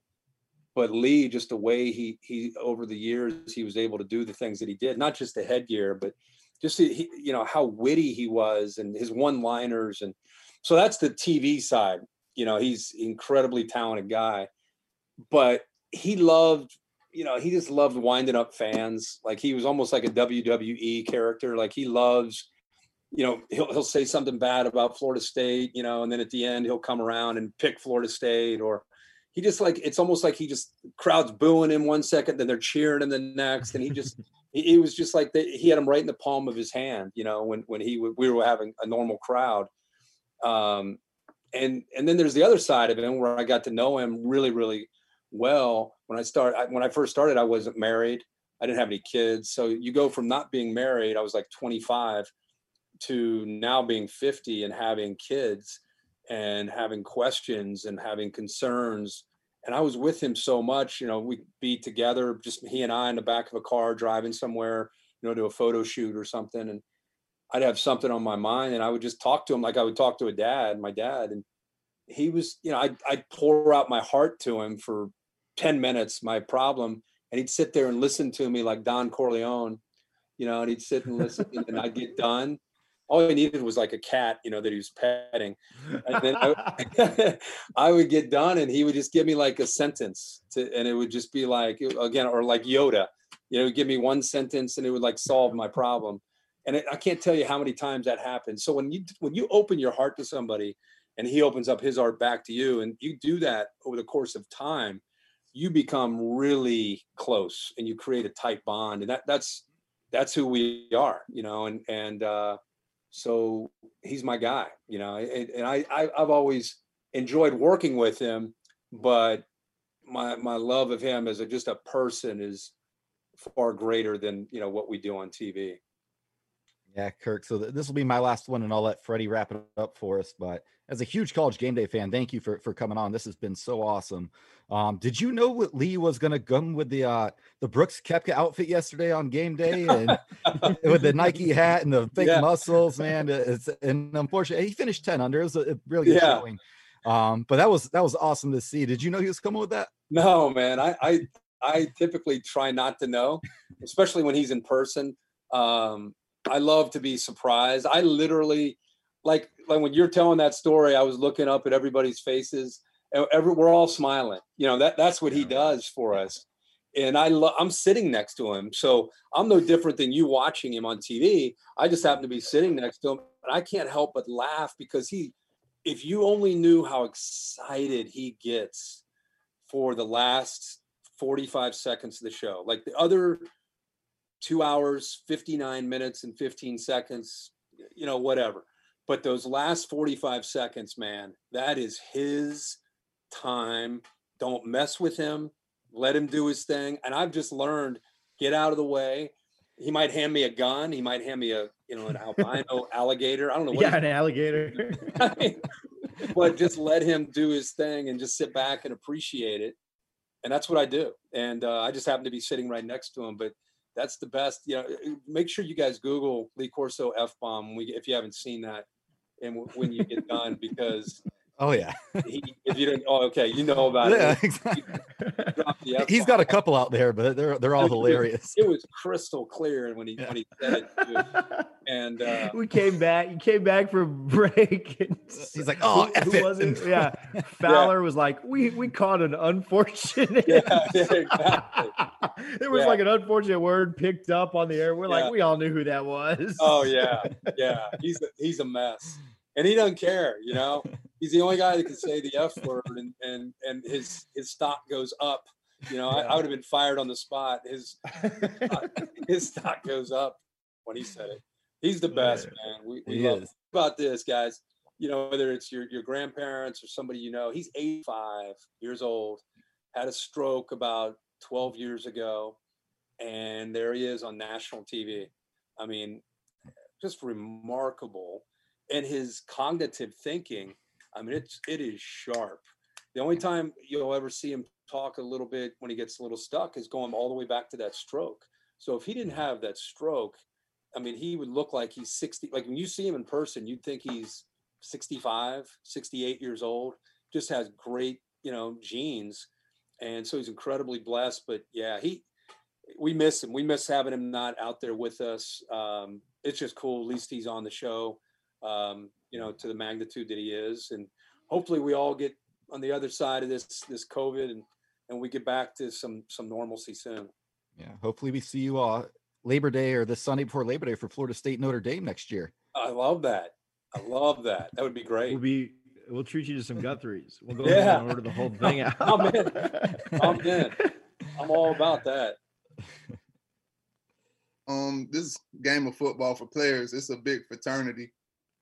But Lee, just the way he he over the years he was able to do the things that he did, not just the headgear, but just he, you know how witty he was and his one-liners, and so that's the TV side. You know, he's incredibly talented guy, but he loved you know, he just loved winding up fans. Like he was almost like a WWE character. Like he loves, you know, he'll he'll say something bad about Florida State, you know, and then at the end he'll come around and pick Florida State or he just like it's almost like he just crowds booing him one second, then they're cheering him the next, and he just he, was just like he had him right in the palm of his hand, you know, when when he we were having a normal crowd. Um, and and then there's the other side of him where I got to know him really really well when I started. When I first started, I wasn't married. I didn't have any kids. So you go from not being married, I was like 25, to now being 50 and having kids and having questions and having concerns. And I was with him so much, you know, we'd be together, just he and I in the back of a car driving somewhere, you know, to a photo shoot or something. And I'd have something on my mind and I would just talk to him like I would talk to a dad, my dad. And he was, you know, I'd, I'd pour out my heart to him for 10 minutes, my problem. And he'd sit there and listen to me like Don Corleone, you know, and he'd sit and listen and I'd get done. All he needed was like a cat, you know, that he was petting. And then I, I would get done and he would just give me like a sentence to, and it would just be like, again, or like Yoda, you know, give me one sentence and it would like solve my problem. And it, I can't tell you how many times that happens. So when you, when you open your heart to somebody and he opens up his art back to you and you do that over the course of time you become really close and you create a tight bond and that that's that's who we are you know and and uh so he's my guy you know and, and I, I i've always enjoyed working with him but my my love of him as a, just a person is far greater than you know what we do on tv yeah, Kirk. So th- this will be my last one, and I'll let Freddie wrap it up for us. But as a huge college game day fan, thank you for for coming on. This has been so awesome. Um, did you know what Lee was going to come with the uh, the Brooks Koepka outfit yesterday on game day, and with the Nike hat and the big yeah. muscles, man? It's and unfortunately he finished ten under. It was a, a really good yeah. showing. Um, but that was that was awesome to see. Did you know he was coming with that? No, man. I I, I typically try not to know, especially when he's in person. Um, I love to be surprised. I literally, like, like when you're telling that story, I was looking up at everybody's faces. And every, we're all smiling. You know that that's what he does for us. And I lo- I'm sitting next to him, so I'm no different than you watching him on TV. I just happen to be sitting next to him, and I can't help but laugh because he, if you only knew how excited he gets for the last 45 seconds of the show, like the other two hours, 59 minutes, and 15 seconds, you know, whatever. But those last 45 seconds, man, that is his time. Don't mess with him. Let him do his thing. And I've just learned get out of the way. He might hand me a gun. He might hand me a, you know, an albino alligator. I don't know. What yeah, an alligator. but just let him do his thing and just sit back and appreciate it. And that's what I do. And uh, I just happen to be sitting right next to him. But that's the best. You know, make sure you guys Google Lee Corso f bomb if you haven't seen that, and when you get done because Oh yeah. he, if you didn't, oh okay, you know about yeah, it. Exactly. He, has got a couple out there, but they're they're all hilarious. It was crystal clear when he yeah. when he said it. And uh, we came back. He came back from break. And He's like, "Oh, who, who was it? Yeah, Fowler yeah. was like, "We we caught an unfortunate." Yeah, exactly. it was like an unfortunate word picked up on the air. We're like, we all knew who that was. Oh yeah, yeah. He's a, he's a mess and he doesn't care. You know, he's the only guy that can say the f word, and and and his his stock goes up. You know, yeah. I, I, would have been fired on the spot. His uh, his stock goes up when he said it. He's the best, man. We, we love is. about this, guys. You know, whether it's your your grandparents or somebody you know, he's 85 years old, had a stroke about 12 years ago, and there he is on national TV. I mean, just remarkable. And his cognitive thinking, I mean, it's it is sharp. The only time you'll ever see him talk a little bit when he gets a little stuck is going all the way back to that stroke. So if he didn't have that stroke, I mean, he would look like he's 60. Like when you see him in person, you'd think he's 65, 68 years old. Just has great, you know, genes. And so he's incredibly blessed. But yeah, he, we miss him. We miss having him not out there with us. Um, it's just cool. At least he's on the show, um, you know, to the magnitude that he is. And hopefully we all get on the other side of this, this COVID and, and we get back to some, some normalcy soon. Yeah. Hopefully we see you all Labor Day or the Sunday before Labor Day for Florida State Notre Dame next year. I love that. I love that. That would be great. We'll be we'll treat you to some Guthries. We'll go Yeah. and order the whole thing out. I'm in. I'm in. I'm all about that. um this game of football for players it's a big fraternity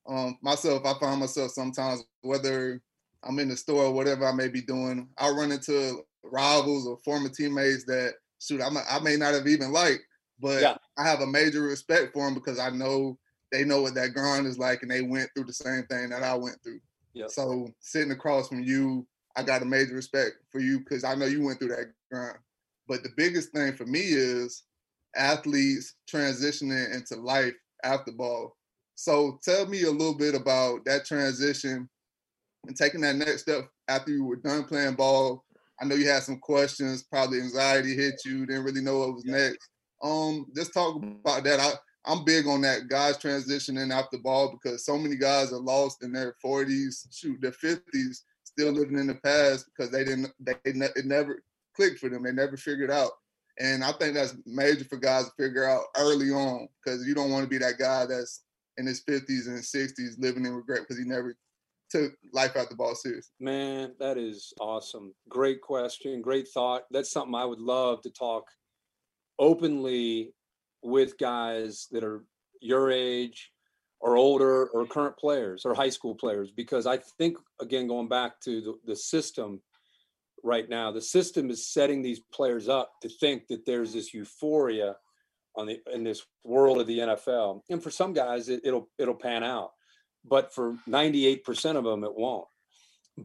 um myself i find myself sometimes whether i'm in the store or whatever i may be doing i'll run into rivals or former teammates that shoot i may, I may not have even liked but Yeah. i have a major respect for them because i know they know what that grind is like and they went through the same thing that i went through Yep. so sitting across from you i got a major respect for you because i know you went through that grind but the biggest thing for me is athletes transitioning into life after ball. So tell me a little bit about that transition and taking that next step after you were done playing ball. I know you had some questions, probably anxiety hit you, didn't really know what was Yeah. next. Um, just talk about that. I, I'm big on that guys transitioning after ball because so many guys are lost in their 40s, shoot, their 50s, still living in the past because they didn't, they it never clicked for them. They never figured out. And I think that's major for guys to figure out early on because you don't want to be that guy that's in his 50s and 60s living in regret because he never took life out the ball serious. Man, that is awesome. Great question. Great thought. That's something I would love to talk openly with guys that are your age or older or current players or high school players because I think again going back to the, the system right now the system is setting these players up to think that there's this euphoria on the in this world of the NFL and for some guys it, it'll it'll pan out but for 98% of them it won't.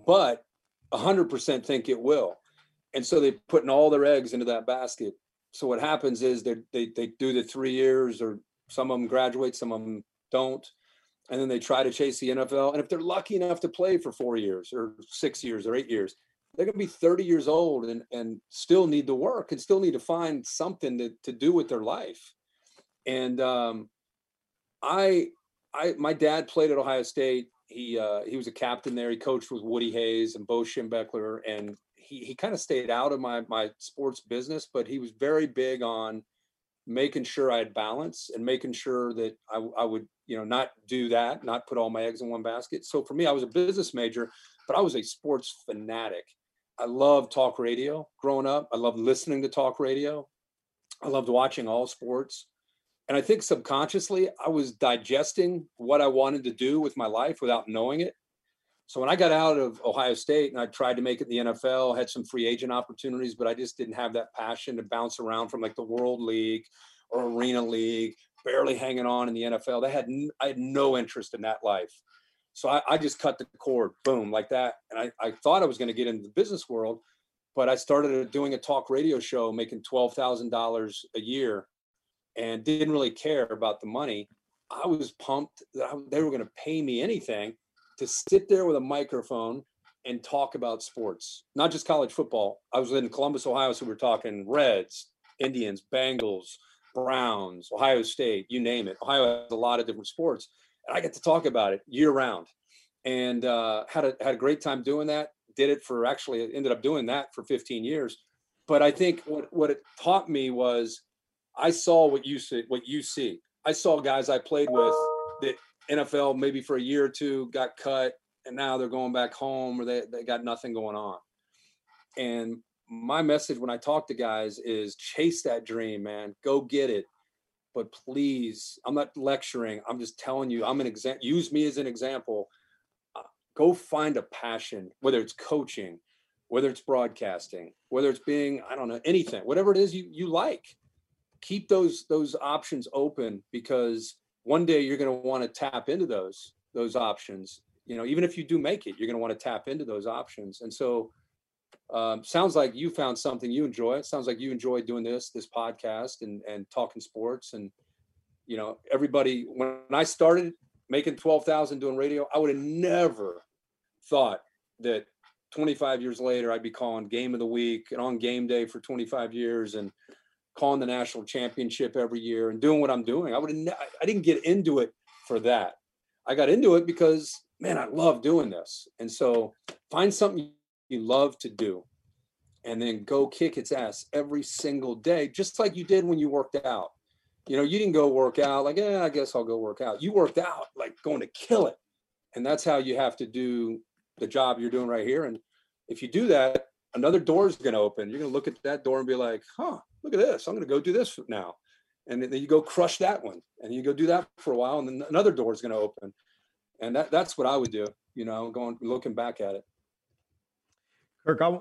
But 100% think it will. And so they're putting all their eggs into that basket. So what happens is they they they do the three years or some of them graduate some of them don't. And then they try to chase the NFL and if they're lucky enough to play for four years or six years or eight years they're going to be 30 years old and, and still need to work and still need to find something to, to do with their life and um, I I my dad played at Ohio State. He uh, he was a captain there. He coached with Woody Hayes and Bo Schembechler, and he he kind of stayed out of my my sports business, but he was very big on making sure I had balance and making sure that I, I would you know not do that, not put all my eggs in one basket. So for me, I was a business major, but I was a sports fanatic. I loved talk radio growing up. I loved listening to talk radio. I loved watching all sports and I think subconsciously I was digesting what I wanted to do with my life without knowing it. So when I got out of Ohio State and I tried to make it the NFL, had some free agent opportunities, but I just didn't have that passion to bounce around from like the World League or Arena League, barely hanging on in the NFL. That had I had no interest in that life. So I, I just cut the cord, boom, like that. And I, I thought I was going to get into the business world, but I started doing a talk radio show, making twelve thousand dollars a year and didn't really care about the money. I was pumped that I, they were going to pay me anything to sit there with a microphone and talk about sports, not just college football. I was in Columbus, Ohio, so we were talking Reds, Indians, Bengals, Browns, Ohio State, you name it. Ohio has a lot of different sports, I get to talk about it year round, and uh, had a had a great time doing that. Did it for actually ended up doing that for 15 years. But I think what what it taught me was I saw what you see, what you see. I saw guys I played with that NFL maybe for a year or two got cut, and now they're going back home or they they got nothing going on. And my message when I talk to guys is chase that dream, man. Go get it. But please, I'm not lecturing. I'm just telling you. I'm an example. Use me as an example. Uh, Go find a passion, whether it's coaching, whether it's broadcasting, whether it's being I don't know anything, whatever it is you you like keep those those options open because one day you're going to want to tap into those those options. You know, even if you do make it, you're going to want to tap into those options. And so, um, sounds like you found something you enjoy. It sounds like you enjoy doing this this podcast and and talking sports. And you know, everybody when I started making twelve thousand doing radio, I would have never thought that 25 years later I'd be calling game of the week and on game day for 25 years and calling the national championship every year and doing what I'm doing. I would have I didn't get into it for that. I got into it because man, I love doing this. And so find something you love to do and then go kick its ass every single day, just like you did when you worked out. You know, you didn't go work out like, yeah, I guess I'll go work out. You worked out like going to kill it. And that's how you have to do the job you're doing right here. And if you do that, another door is going to open. You're going to look at that door and be like, huh, look at this. I'm going to go do this now. And then you go crush that one and you go do that for a while. And then another door is going to open. And that, that's what I would do, you know, going, looking back at it. Kirk, I,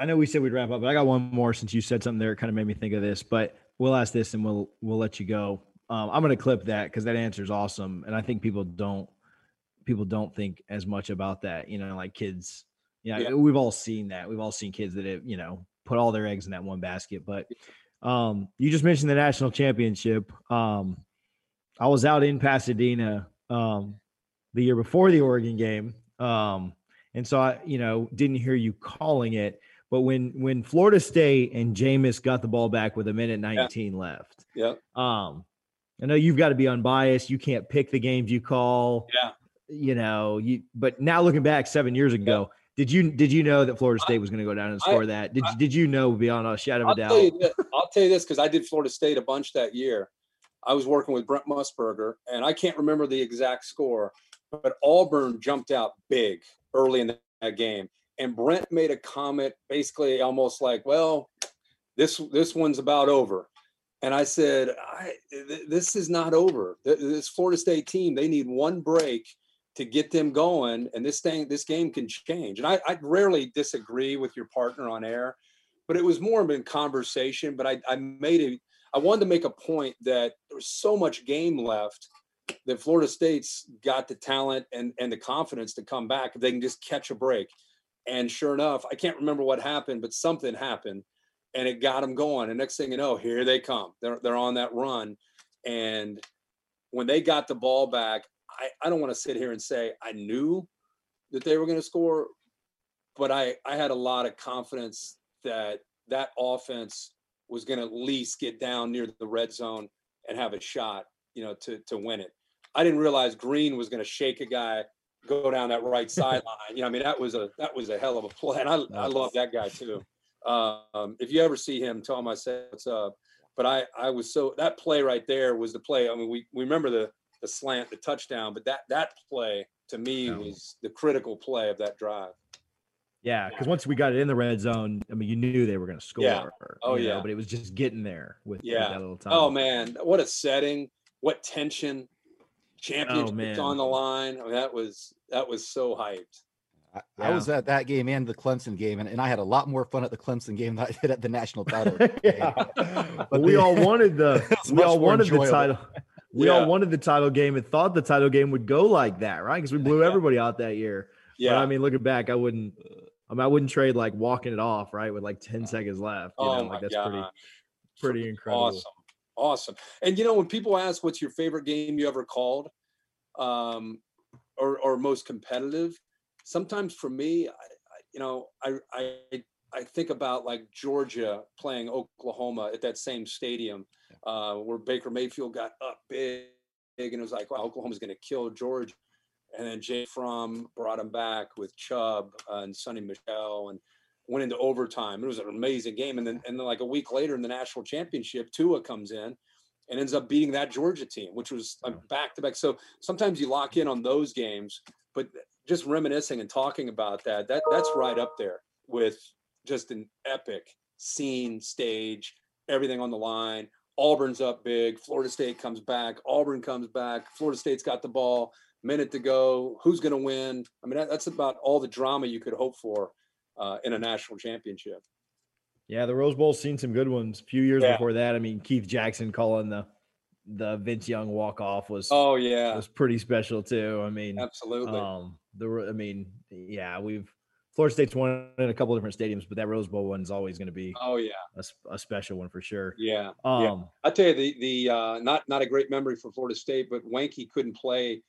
I know we said we'd wrap up, but I got one more since you said something there. It kind of made me think of this, but we'll ask this and we'll, we'll let you go. Um, I'm going to clip that because that answer is awesome. And I think people don't, people don't think as much about that, you know, like kids yeah, yeah, we've all seen that. We've all seen kids that have, you know, put all their eggs in that one basket. But um, you just mentioned the national championship. Um, I was out in Pasadena um, the year before the Oregon game, um, and so I, you know, didn't hear you calling it. But when when Florida State and Jameis got the ball back with a minute nineteen yeah. left, yeah. Um, I know you've got to be unbiased. You can't pick the games you call. Yeah. You know, you. But now looking back seven years ago. Yeah did you did you know that Florida State was going to go down and score I, that? Did I, did you know beyond a shadow of a doubt? Tell this, I'll tell you this because I did Florida State a bunch that year. I was working with Brent Musburger, and I can't remember the exact score, but Auburn jumped out big early in that game, and Brent made a comment, basically almost like, "Well, this this one's about over." And I said, I, "This is not over. This Florida State team, they need one break." to get them going and this thing this game can change and I, I rarely disagree with your partner on air but it was more of a conversation but I, I made it i wanted to make a point that there's so much game left that florida state's got the talent and, and the confidence to come back if they can just catch a break. And sure enough i can't remember what happened but something happened and it got them going. And next thing you know here they come. They're, they're on that run. And when they got the ball back I, I don't want to sit here and say I knew that they were going to score, but I, I had a lot of confidence that that offense was going to at least get down near the red zone and have a shot, you know, to to win it. I didn't realize Greene was going to shake a guy, go down that right sideline. You know, I mean, that was a that was a hell of a play, and I I love that guy too. Um, if you ever see him, tell him I said what's up. But I I was so that play right there was the play. I mean, we we remember the the slant, the touchdown. But that that play to me was the critical play of that drive. Yeah, because once we got it in the red zone, I mean, you knew they were going to score. Yeah. Oh yeah. Know, but it was just getting there with, yeah. With that little time. Oh man, what a setting! What tension! Championship oh, on the line. I mean, that was that was so hyped. I, yeah. I, was at that game and the Clemson game, and, and I had a lot more fun at the Clemson game than I did at the national title. yeah. But we all wanted the we all wanted enjoyable. the title we yeah. all wanted the title game and thought the title game would go like that, right? Because we blew everybody out that year. Yeah. But, I mean, looking back, I wouldn't. I mean, I wouldn't trade like walking it off, right, with like ten uh, seconds left. You oh know, like that's God. pretty, pretty incredible. Awesome, awesome. And you know, when people ask what's your favorite game you ever called, um, or or most competitive, sometimes for me, I, I, you know, I I I think about like Georgia playing Oklahoma at that same stadium uh, where Baker Mayfield got up big, big and it was like, wow, Oklahoma's going to kill Georgia. And then Jake Fromm brought him back with Chubb uh, and Sony Michel and went into overtime. It was an amazing game. And then, and then like a week later in the national championship, Tua comes in and ends up beating that Georgia team, which was back to back. So sometimes you lock in on those games, but just reminiscing and talking about that, that that's right up there with just an epic scene, stage, everything on the line. Auburn's up big. Florida State comes back. Auburn comes back. Florida State's got the ball. Minute to go. Who's going to win? I mean, that's about all the drama you could hope for uh, in a national championship. Yeah, the Rose Bowl's seen some good ones. A few years yeah. before that, I mean, Keith Jackson calling the the Vince Young walk off was Oh yeah, was pretty special too. I mean, absolutely. um, the I mean, yeah, we've Florida State's won in a couple different stadiums, but that Rose Bowl one's always going to be oh yeah, a special one for sure. yeah. Um, I tell you, the the uh, not not a great memory for Florida State, but Weinke couldn't play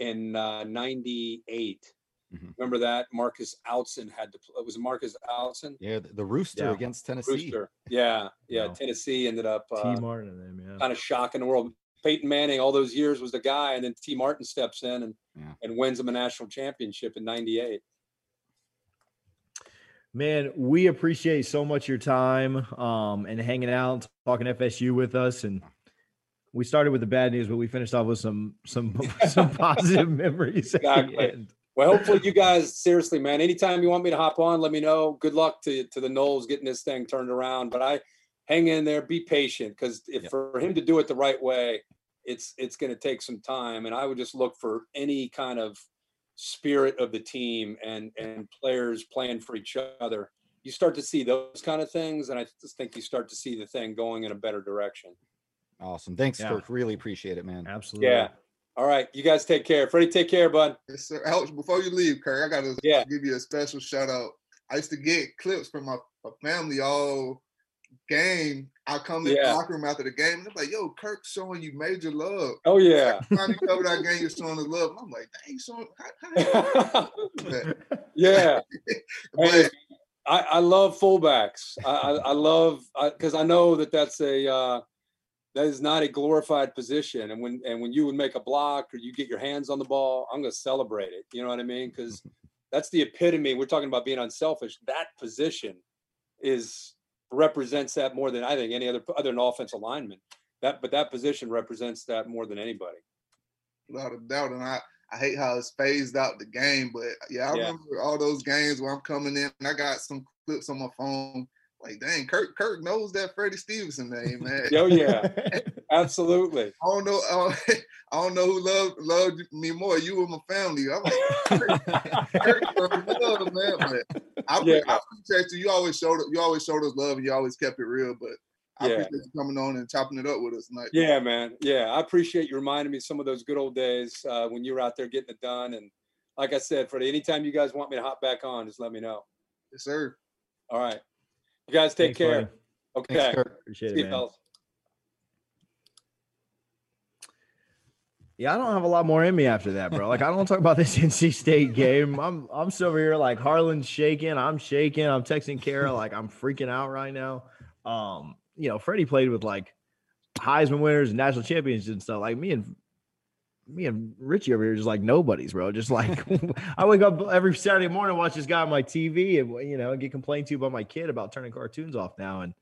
in uh, '98. Mhm. Remember that Marcus Outzen had to. It was Marcus Outzen. Yeah, the, the Rooster Yeah. against Tennessee. Rooster. Yeah, yeah. No. Tennessee ended up T uh, Martin and them, yeah. kind of shocking the world. Peyton Manning, all those years, was the guy, and then Tee Martin steps in and Yeah. and wins them a national championship in '98. Man, we appreciate so much your time um, and hanging out, talking FSU with us. And we started with the bad news, but we finished off with some some some positive memories. at the Exactly. End. Well, hopefully, you guys, seriously, man. Anytime you want me to hop on, let me know. Good luck to to the Noles getting this thing turned around. But I hang in there, be patient, because if Yep. for him to do it the right way, it's it's going to take some time. And I would just look for any kind of spirit of the team and and players playing for each other. You start to see those kind of things, and I just think you start to see the thing going in a better direction. Awesome. Thanks, Yeah. Kirk. Really appreciate it, man. Absolutely. Yeah. All right, you guys take care. Freddie, take care, bud. Yes, sir. Alex, before you leave, Kirk, I gotta Yeah. give you a special shout out. I used to get clips from my, my family all game. I come in Yeah. the locker room after the game, and they're like, "Yo, Kirk's showing you major love." Oh yeah. Covered our game, you're showing us love. And I'm like, "Dang, showing how, how you do that?" yeah. But Hey, I, I love fullbacks. I, I, I love because I, know that that's a uh, that is not a glorified position. And when and when you would make a block or you get your hands on the ball, I'm going to celebrate it. You know what I mean? Mm-hmm. Because that's the epitome. We're talking about being unselfish. That position is represents that more than I think any other other than offensive lineman. That but that position represents that more than anybody. without a doubt. And I, I hate how it's phased out the game. But yeah, I Yeah. remember all those games where I'm coming in and I got some clips on my phone. Like, dang, Kirk, Kirk knows that Freddie Stevenson name, man. Oh yeah, absolutely. I don't know. I don't, I don't know who loved loved me more, you or my family. I'm like, Kirk, Kirk, love, man. But I, Yeah. I appreciate you. You always showed you always showed us love, and you always kept it real. But I Yeah. appreciate you coming on and chopping it up with us tonight. Yeah, man. Yeah, I appreciate you reminding me some of those good old days uh, when you were out there getting it done. And like I said, Freddie, anytime you guys want me to hop back on, just let me know. Yes, sir. All right. You guys take Thanks, care. buddy. Okay. Thanks, Kirk. Appreciate See it, man. fellas. Yeah, I don't have a lot more in me after that, bro. Like, I don't want to talk about this NC State game. I'm I'm still over here like Harlan's shaking. I'm shaking. I'm texting Kara like I'm freaking out right now. Um, you know, Freddie played with like Heisman winners and national champions and stuff. Like me and me and Richie over here just like nobodies, bro. Just like I wake up every Saturday morning, watch this guy on my TV, and you know, get complained to by my kid about turning cartoons off now. And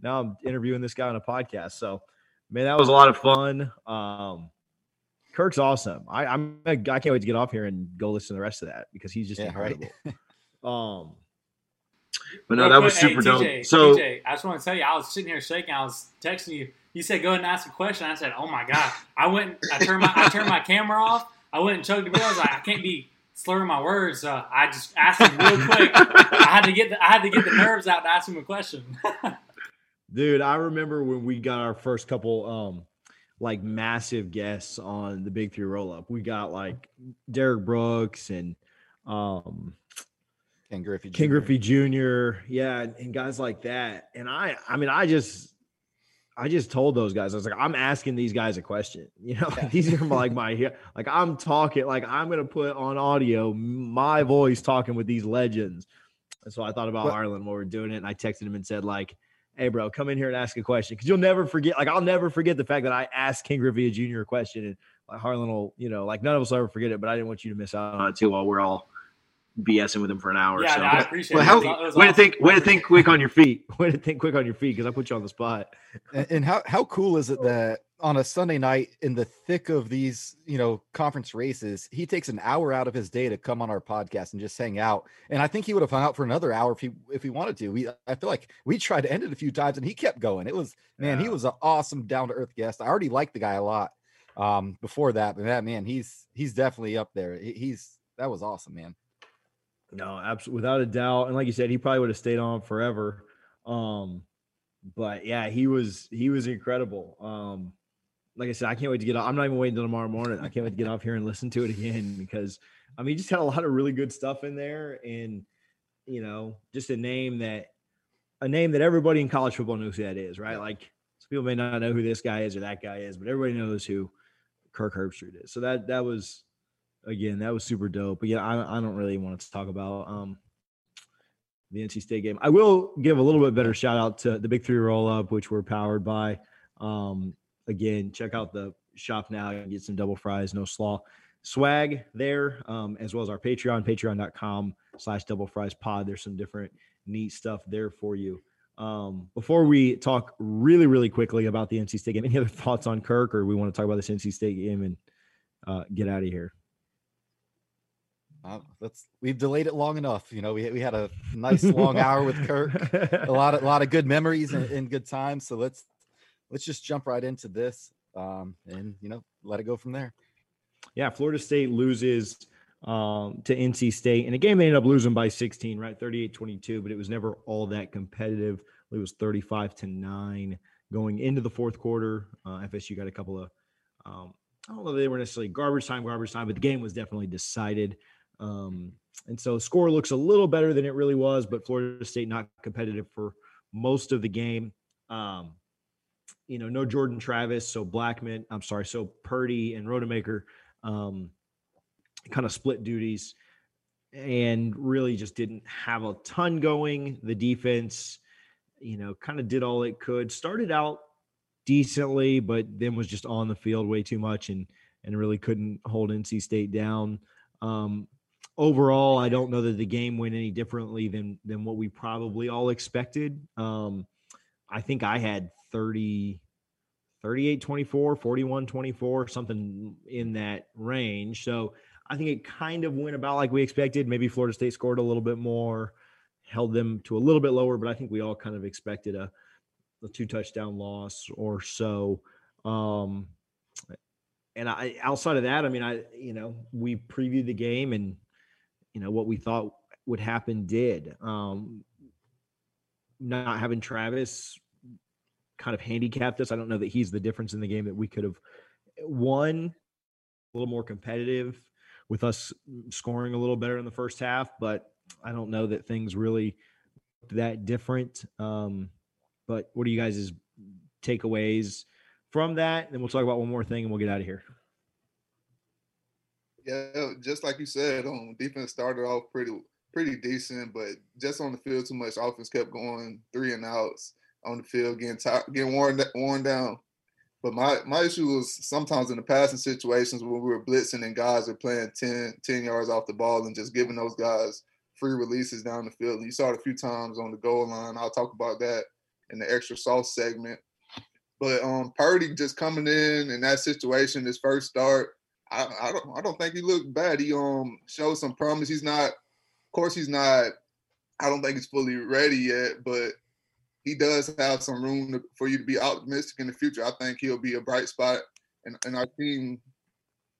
now I'm interviewing this guy on a podcast. So, man, that was a lot of fun. Um, Kirk's awesome. I, I'm I can't wait to get off here and go listen to the rest of that because he's just Yeah, right. incredible. um, but no, that quick, was hey, super dope. TJ, So TJ, I just want to tell you, I was sitting here shaking. I was texting you. You said go ahead and ask a question. I said, "Oh my god!" I went. I turned my I turned my camera off. I went and chugged the beer. I was like, I can't be slurring my words. So I just asked him real quick. I had to get the, I had to get the nerves out to ask him a question. Dude, I remember when we got our first couple um like massive guests on the Big Three roll up. We got like Derrick Brooks and um Ken Griffey. King Jr. Griffey Jr. Yeah, and, and guys like that. And I I mean I just I just told those guys, I was like, I'm asking these guys a question. You know, Yeah. these are like my like I'm talking, like I'm gonna put on audio my voice talking with these legends. And so I thought about Well- Ireland while we are doing it, and I texted him and said, like, hey bro, come in here and ask a question. Cause you'll never forget, like I'll never forget the fact that I asked Ken Griffey Jr. a question and like Harlan will, you know, like none of us will ever forget it, but I didn't want you to miss out on it too while we're all BSing with him for an hour. yeah, so no, I appreciate well, it. how, It was- it was way to think, way to think quick on your feet. Way to think quick on your feet because I put you on the spot. And, and how how cool is it that on a Sunday night in the thick of these you know conference races, he takes an hour out of his day to come on our podcast and just hang out. And I think he would have hung out for another hour if he if he wanted to. We I feel like we tried to end it a few times and he kept going. It was man, he was an awesome down to earth guest. I already liked the guy a lot um before that, but that man, he's he's definitely up there. He- He's that was awesome, man. No, absolutely, without a doubt. And like you said, he probably would have stayed on forever. Um, but yeah, he was he was incredible. Um, like I said, I can't wait to get off. I'm not even waiting until tomorrow morning. I can't wait to get off here and listen to it again because I mean, he just had a lot of really good stuff in there, and you know, just a name that a name that everybody in college football knows who that is, right? Like some people may not know who this guy is or that guy is, but everybody knows who Kirk Herbstreit is. So that that was again, that was super dope. But yeah, I, I don't really want to talk about um the NC State game. I will give a little bit better shout out to the Big Three Roll Up, which we're powered by. Um, again, check out the shop now and get some double fries, no slaw swag there, um, as well as our Patreon, patreon.com slash double fries pod. There's some different neat stuff there for you. Um, before we talk really, really quickly about the NC State game, any other thoughts on Kirk, or we want to talk about this NC State game and uh, get out of here? Uh, let's we've delayed it long enough. You know, we we had a nice long hour with Kirk, a lot of a lot of good memories and, and, good times. So let's let's just jump right into this, um, and you know, let it go from there. Yeah, Florida State loses um, to NC State in a game they ended up losing by 16, right? 38-22, but it was never all that competitive. It was 35 to 9 going into the fourth quarter. Uh, FSU got a couple of um, I don't know they were necessarily garbage time, garbage time, but the game was definitely decided. Um, and so score looks a little better than it really was, but Florida State not competitive for most of the game. Um, you know, no Jordan Travis, so Blackman, I'm sorry, so Purdy and Rodemaker um, kind of split duties and really just didn't have a ton going. The defense, you know, kind of did all it could. Started out decently, but then was just on the field way too much and and really couldn't hold NC State down. Um, overall, I don't know that the game went any differently than than what we probably all expected. Um, I think I had 30 38 24, 41 24, something in that range. So I think it kind of went about like we expected. Maybe Florida State scored a little bit more, held them to a little bit lower, but I think we all kind of expected a, a two touchdown loss or so. Um, and I outside of that, I mean, I you know we previewed the game and you know what we thought would happen did. Um, not having Travis kind of handicapped us. I don't know that he's the difference in the game that we could have won a little more competitive with us scoring a little better in the first half, but I don't know that things really that different. Um, but what are you guys' takeaways from that? And we'll talk about one more thing and we'll get out of here. Yeah, just like you said, um, defense started off pretty pretty decent, but just on the field too much offense kept going three and outs on the field, getting tired, getting worn worn down. But my my issue was sometimes in the passing situations when we were blitzing and guys are playing 10, 10 yards off the ball and just giving those guys free releases down the field. And you saw it a few times on the goal line. I'll talk about that in the extra sauce segment. But um, Purdy just coming in in that situation, his first start, I, I don't I don't think he looked bad. He um showed some promise. He's not, of course, he's not. I don't think he's fully ready yet, but he does have some room to, for you to be optimistic in the future. I think he'll be a bright spot in, in our team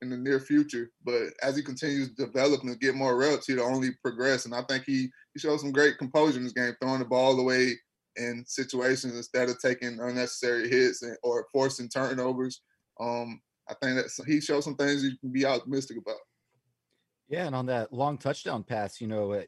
in the near future. But as he continues developing and get more reps, he'll only progress. And I think he he shows some great composure in this game, throwing the ball away in situations instead of taking unnecessary hits and, or forcing turnovers. Um, I think that he showed some things you can be optimistic about. Yeah, and on that long touchdown pass, you know,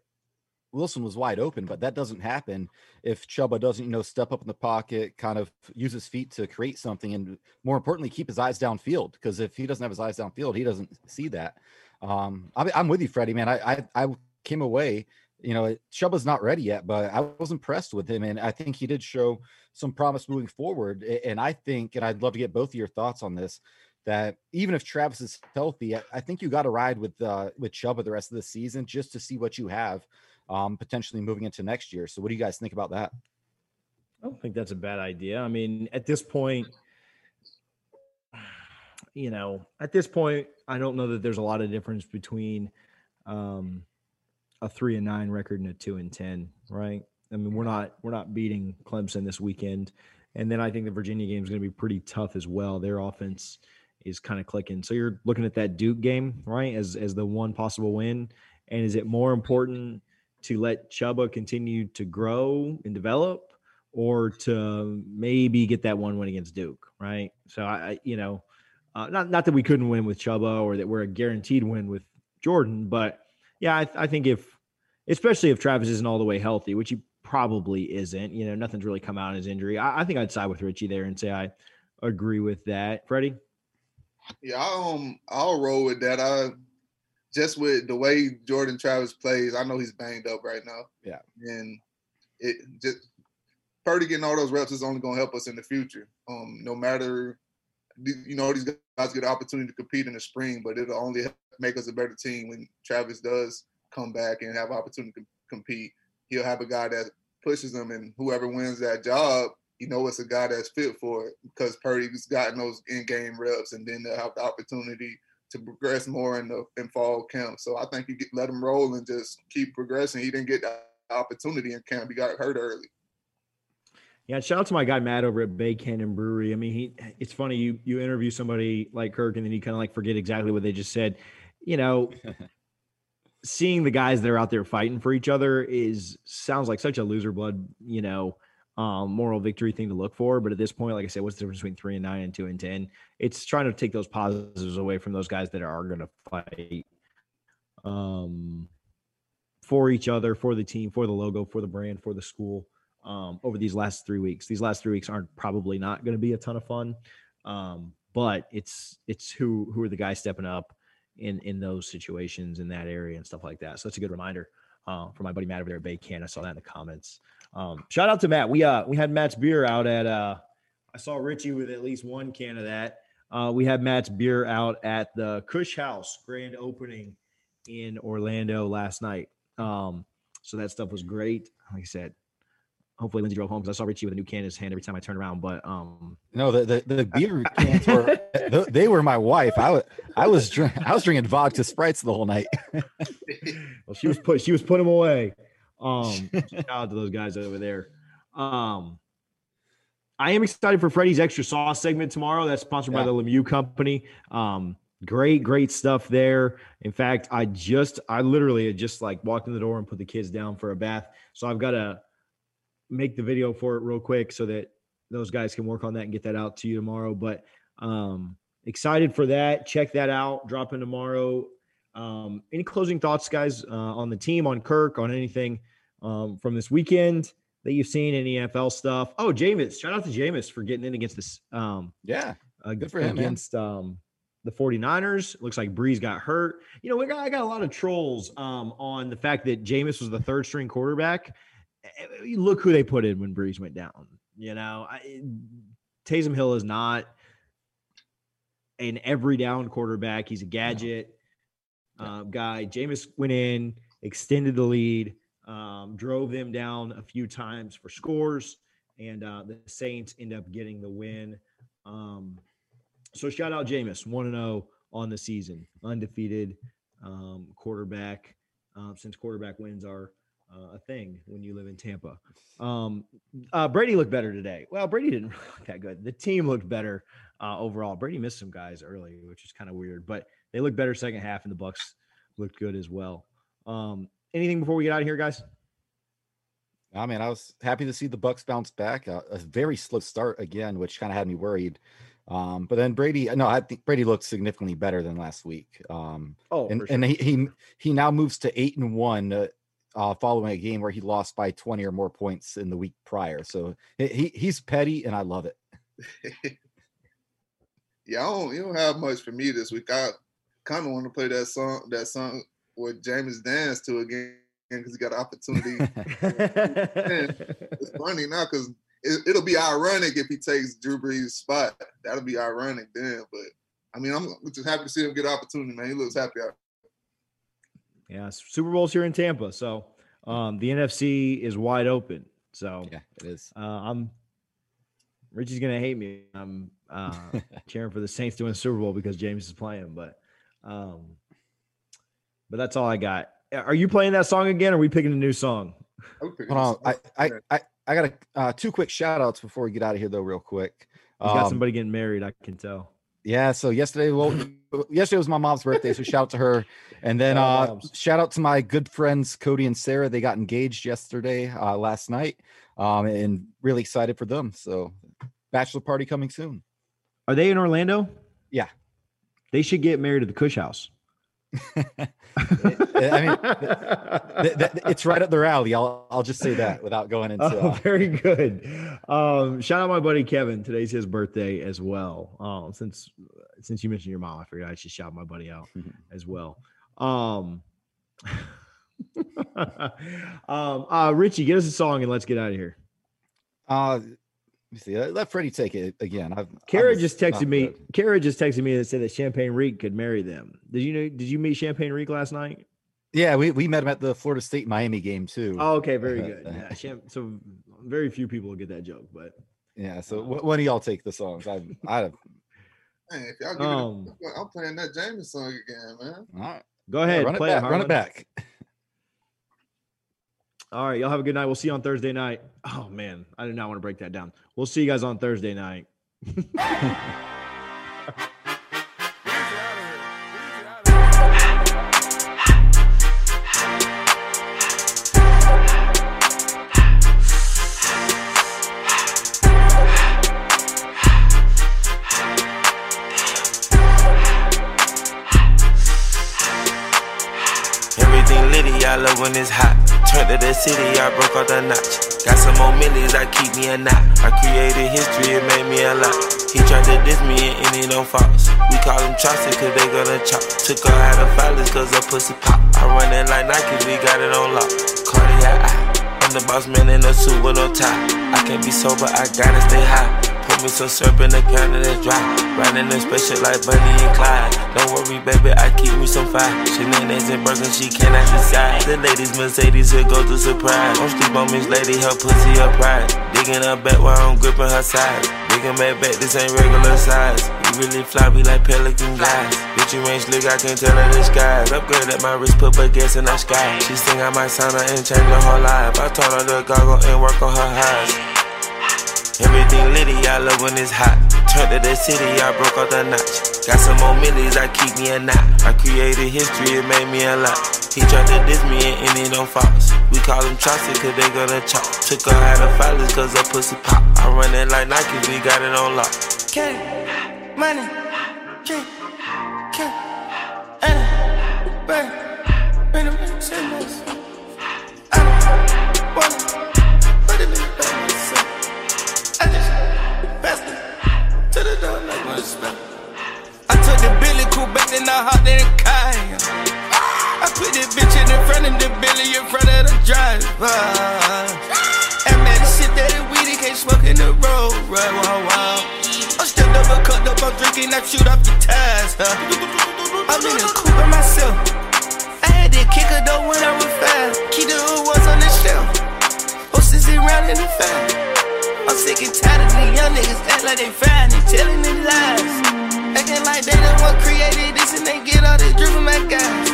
Wilson was wide open, but that doesn't happen if Chubba doesn't, you know, step up in the pocket, kind of use his feet to create something, and more importantly, keep his eyes downfield. Because if he doesn't have his eyes downfield, he doesn't see that. Um, I, am with you, Freddie, man. I, I, I came away, you know, Chubba's not ready yet, but I was impressed with him, and I think he did show some promise moving forward. And I think, and I'd love to get both of your thoughts on this that even if Travis is healthy, I, think you got to ride with uh, with Chubba the rest of the season just to see what you have um, potentially moving into next year. So, what do you guys think about that? I don't think that's a bad idea. I mean, at this point, you know, at this point, I don't know that there's a lot of difference between um, a three and nine record and a two and ten, right? I mean, we're not we're not beating Clemson this weekend, and then I think the Virginia game is going to be pretty tough as well. Their offense is kind of clicking. So you're looking at that Duke game, right, as as the one possible win. And is it more important to let Chubba continue to grow and develop, or to maybe get that one win against Duke, right? So I, you know, uh, not not that we couldn't win with Chubba or that we're a guaranteed win with Jordan, but yeah, I, I think if, especially if Travis isn't all the way healthy, which he probably isn't, you know, nothing's really come out in his injury. I, I think I'd side with Richie there and say I agree with that. Freddie. Yeah, I, um, I'll roll with that. I just with the way Jordan Travis plays, I know he's banged up right now. Yeah, and it just Purdy getting all those reps is only going to help us in the future. Um, no matter you know these guys get an opportunity to compete in the spring, but it'll only make us a better team when Travis does come back and have opportunity to compete. He'll have a guy that pushes them, and whoever wins that job, you know, it's a guy that's fit for it because Purdy's gotten those in-game reps, and then they'll have the opportunity to progress more in the in fall camp. So I think you get, let him roll and just keep progressing. He didn't get that opportunity in camp; he got hurt early. Yeah, shout out to my guy Matt over at Bay Canyon Brewery. I mean, he it's funny you you interview somebody like Kirk and then you kind of like forget exactly what they just said. You know, seeing the guys that are out there fighting for each other is sounds like such a loser blood, you know, um, moral victory thing to look for. But at this point, like I said, what's the difference between three and nine and two and ten? It's trying to take those positives away from those guys that are going to fight um, for each other, for the team, for the logo, for the brand, for the school um, over these last three weeks. These last three weeks aren't probably not going to be a ton of fun, um, but it's it's who who are the guys stepping up in in those situations in that area and stuff like that. So that's a good reminder uh, for my buddy Matt over there at Bay Can. I saw that in the comments. Um, shout out to Matt. We uh we had Matt's beer out at uh I saw Richie with at least one can of that. Uh, we had Matt's beer out at the Kush House grand opening in Orlando last night. Um, so that stuff was great. Like I said, hopefully Lindsay drove home because I saw Richie with a new can in his hand every time I turned around. But um, no, the the, the beer cans were they were my wife. I was I was drink, I was drinking vodka sprites the whole night. well, she was put she was putting them away. Um, shout out to those guys over there. Um, I am excited for Freddie's extra sauce segment tomorrow. That's sponsored yeah. by the Lemieux Company. Um, great, great stuff there. In fact, I just I literally just like walked in the door and put the kids down for a bath. So I've got to make the video for it real quick so that those guys can work on that and get that out to you tomorrow. But um, excited for that. Check that out. Dropping tomorrow. Um, any closing thoughts, guys, uh, on the team, on Kirk, on anything um, from this weekend that you've seen? Any NFL stuff? Oh, Jameis! Shout out to Jameis for getting in against this. Um, yeah, uh, good for him against um, the 49ers. Looks like Brees got hurt. You know, we got I got a lot of trolls um, on the fact that Jameis was the third string quarterback look who they put in when Brees went down. You know, I, Taysom Hill is not an every down quarterback. He's a gadget no. uh, guy. Jameis went in, extended the lead, um, drove them down a few times for scores, and uh, the Saints end up getting the win. Um, so shout out Jameis, one and zero oh on the season, undefeated um, quarterback. Uh, since quarterback wins are uh, a thing when you live in Tampa. Um, uh, Brady looked better today. Well, Brady didn't look that good. The team looked better uh, overall. Brady missed some guys early, which is kind of weird, but they looked better second half, and the Bucs looked good as well. Um, anything before we get out of here, guys? I mean, I was happy to see the Bucs bounce back. Uh, a very slow start again, which kind of had me worried. Um, but then Brady, no, I think Brady looked significantly better than last week. Um, oh, and, sure. and he, he he now moves to eight and one. Uh, uh, following a game where he lost by 20 or more points in the week prior. So he he's petty and I love it. yeah, I don't, you don't have much for me this week. I kind of want to play that song that song with Jameis dance to again because he got an opportunity. it's funny now because it, will be ironic if he takes Drew Brees' spot. That'll be ironic then. But I mean, I'm just happy to see him get an opportunity, man. He looks happy out yeah, Super Bowl's here in Tampa, so um, the NFC is wide open. So yeah, it is. Uh, I'm Richie's gonna hate me. I'm uh, cheering for the Saints to win Super Bowl because Jameis is playing, but um, but that's all I got. Are you playing that song again? Or are we picking a new song? Hold on, I I I, I got a, uh, two quick shout outs before we get out of here though, real quick. He's got um, somebody getting married. I can tell. Yeah. So yesterday, well, yesterday was my mom's birthday, so shout out to her. And then Shout out uh, shout out to my good friends Cody and Sarah. They got engaged yesterday, uh, last night, um, and really excited for them. So, bachelor party coming soon. Are they in Orlando? Yeah. They should get married at the Cush House. I mean, th- th- it's right up their alley. I'll I'll just say that without going into. Oh, Uh, very good. Um, shout out my buddy Kevin. Today's his birthday as well. Um, since since you mentioned your mom, I figured I should shout my buddy out as well. Um, um, uh, Richie, get us a song and let's get out of here. uh, me see. Let let Freddie take it again. I've Kara I'm just texted me. good. Kara just texted me and said that Champagne Reek could marry them. Did you know? Did you meet Champagne Reek last night? Yeah, we, we met him at the Florida State Miami game too. Oh, okay, very good. Yeah, Champ, so very few people will get that joke, but Yeah. So wh- when do y'all take the songs? I I Man, if y'all give Um, it a, I'm playing that Jameis song again, man. all right. go ahead, run it back. it, run it Harlan. back. All right, y'all have a good night. We'll see you on Thursday night. Oh man, I do not want to break that down. We'll see you guys on Thursday night. city, I broke out the notch. Got some more millies, I keep me a knot. I created history, it made me a lot. He tried to diss me and any no faults. We call them chopsticks cause they gonna chop. Took her out of filers cause her pussy pop. I run it like Nike, we got it on lock. Cardiac. I'm the boss man in a suit with no tie. I can't be sober, I gotta stay high. Me some syrup in the that's dry. Riding the special like Bonnie and Clyde. Don't worry, baby, I keep me some fire. Shenanigans and burgers, she cannot decide. The ladies Mercedes, here goes the surprise. Don't sleep on Miss Lady, her pussy, her pride. Digging her back while I'm gripping her side. Digging back back, this ain't regular size. You really we like pelican guys. Bitch, you ain't slick, I can tell her skies. Upgrade at my wrist, put gas in the sky. She think I might sign her and change her whole life. I told her to goggle and work on her eyes. Everything litty, I love when it's hot. Turned to the city, I broke out the notch. Got some more millies, I keep me a knot. I created history, it made me a lot. He tried to diss me and any no faults. We call them chopsticks cause they gonna chop. Took her out of filers cause her pussy pop. I run it like Nike, we got it on lock. K, money, K, K, Anna, bang, bang, bang, say this. I want like. I took the Billy cool back, then I hopped in the. I put this bitch in the front of the Billy in front of the driver. And man, the shit that it weed, it can't smoke in the road. Right, wow, wow. I'm still double cut up, I'm drinking, I shoot off your tires. Huh? I'm in the coupe by myself. I had to kick her though when I was fast. Keep the was on the shelf. Horses around in the fast. I'm sick and tired of the young niggas act like they fine and telling their lies. Acting like they the one created this and they get all this drip from my guys.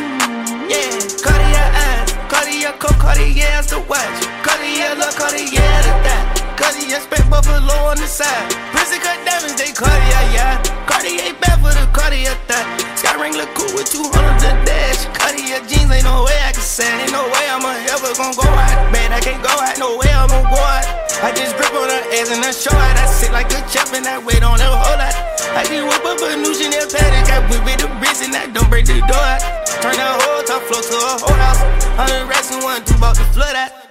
Yeah, Cartier eyes, Cartier coat, Cartier the watch. Cartier look, Cartier the dot. Cartier spent buffalo on the side. Prison cut diamonds, they Cartier, yeah. Cartier bad for the Cartier thought. Sky ring look cool with 200 the dash. Cartier jeans, ain't no way I can say. Ain't no way I'm ever gonna go out. Man, I can't go out, no way I'm gonna go out. I just grip on her ass and I show out. I sit like a champ and I wait on her whole lot. I just whip up a new Chanel paddock. I whip it the bricks and I don't break the door out. Turn that whole top floor to a whole house. Hundred racks and one, two about the flood out.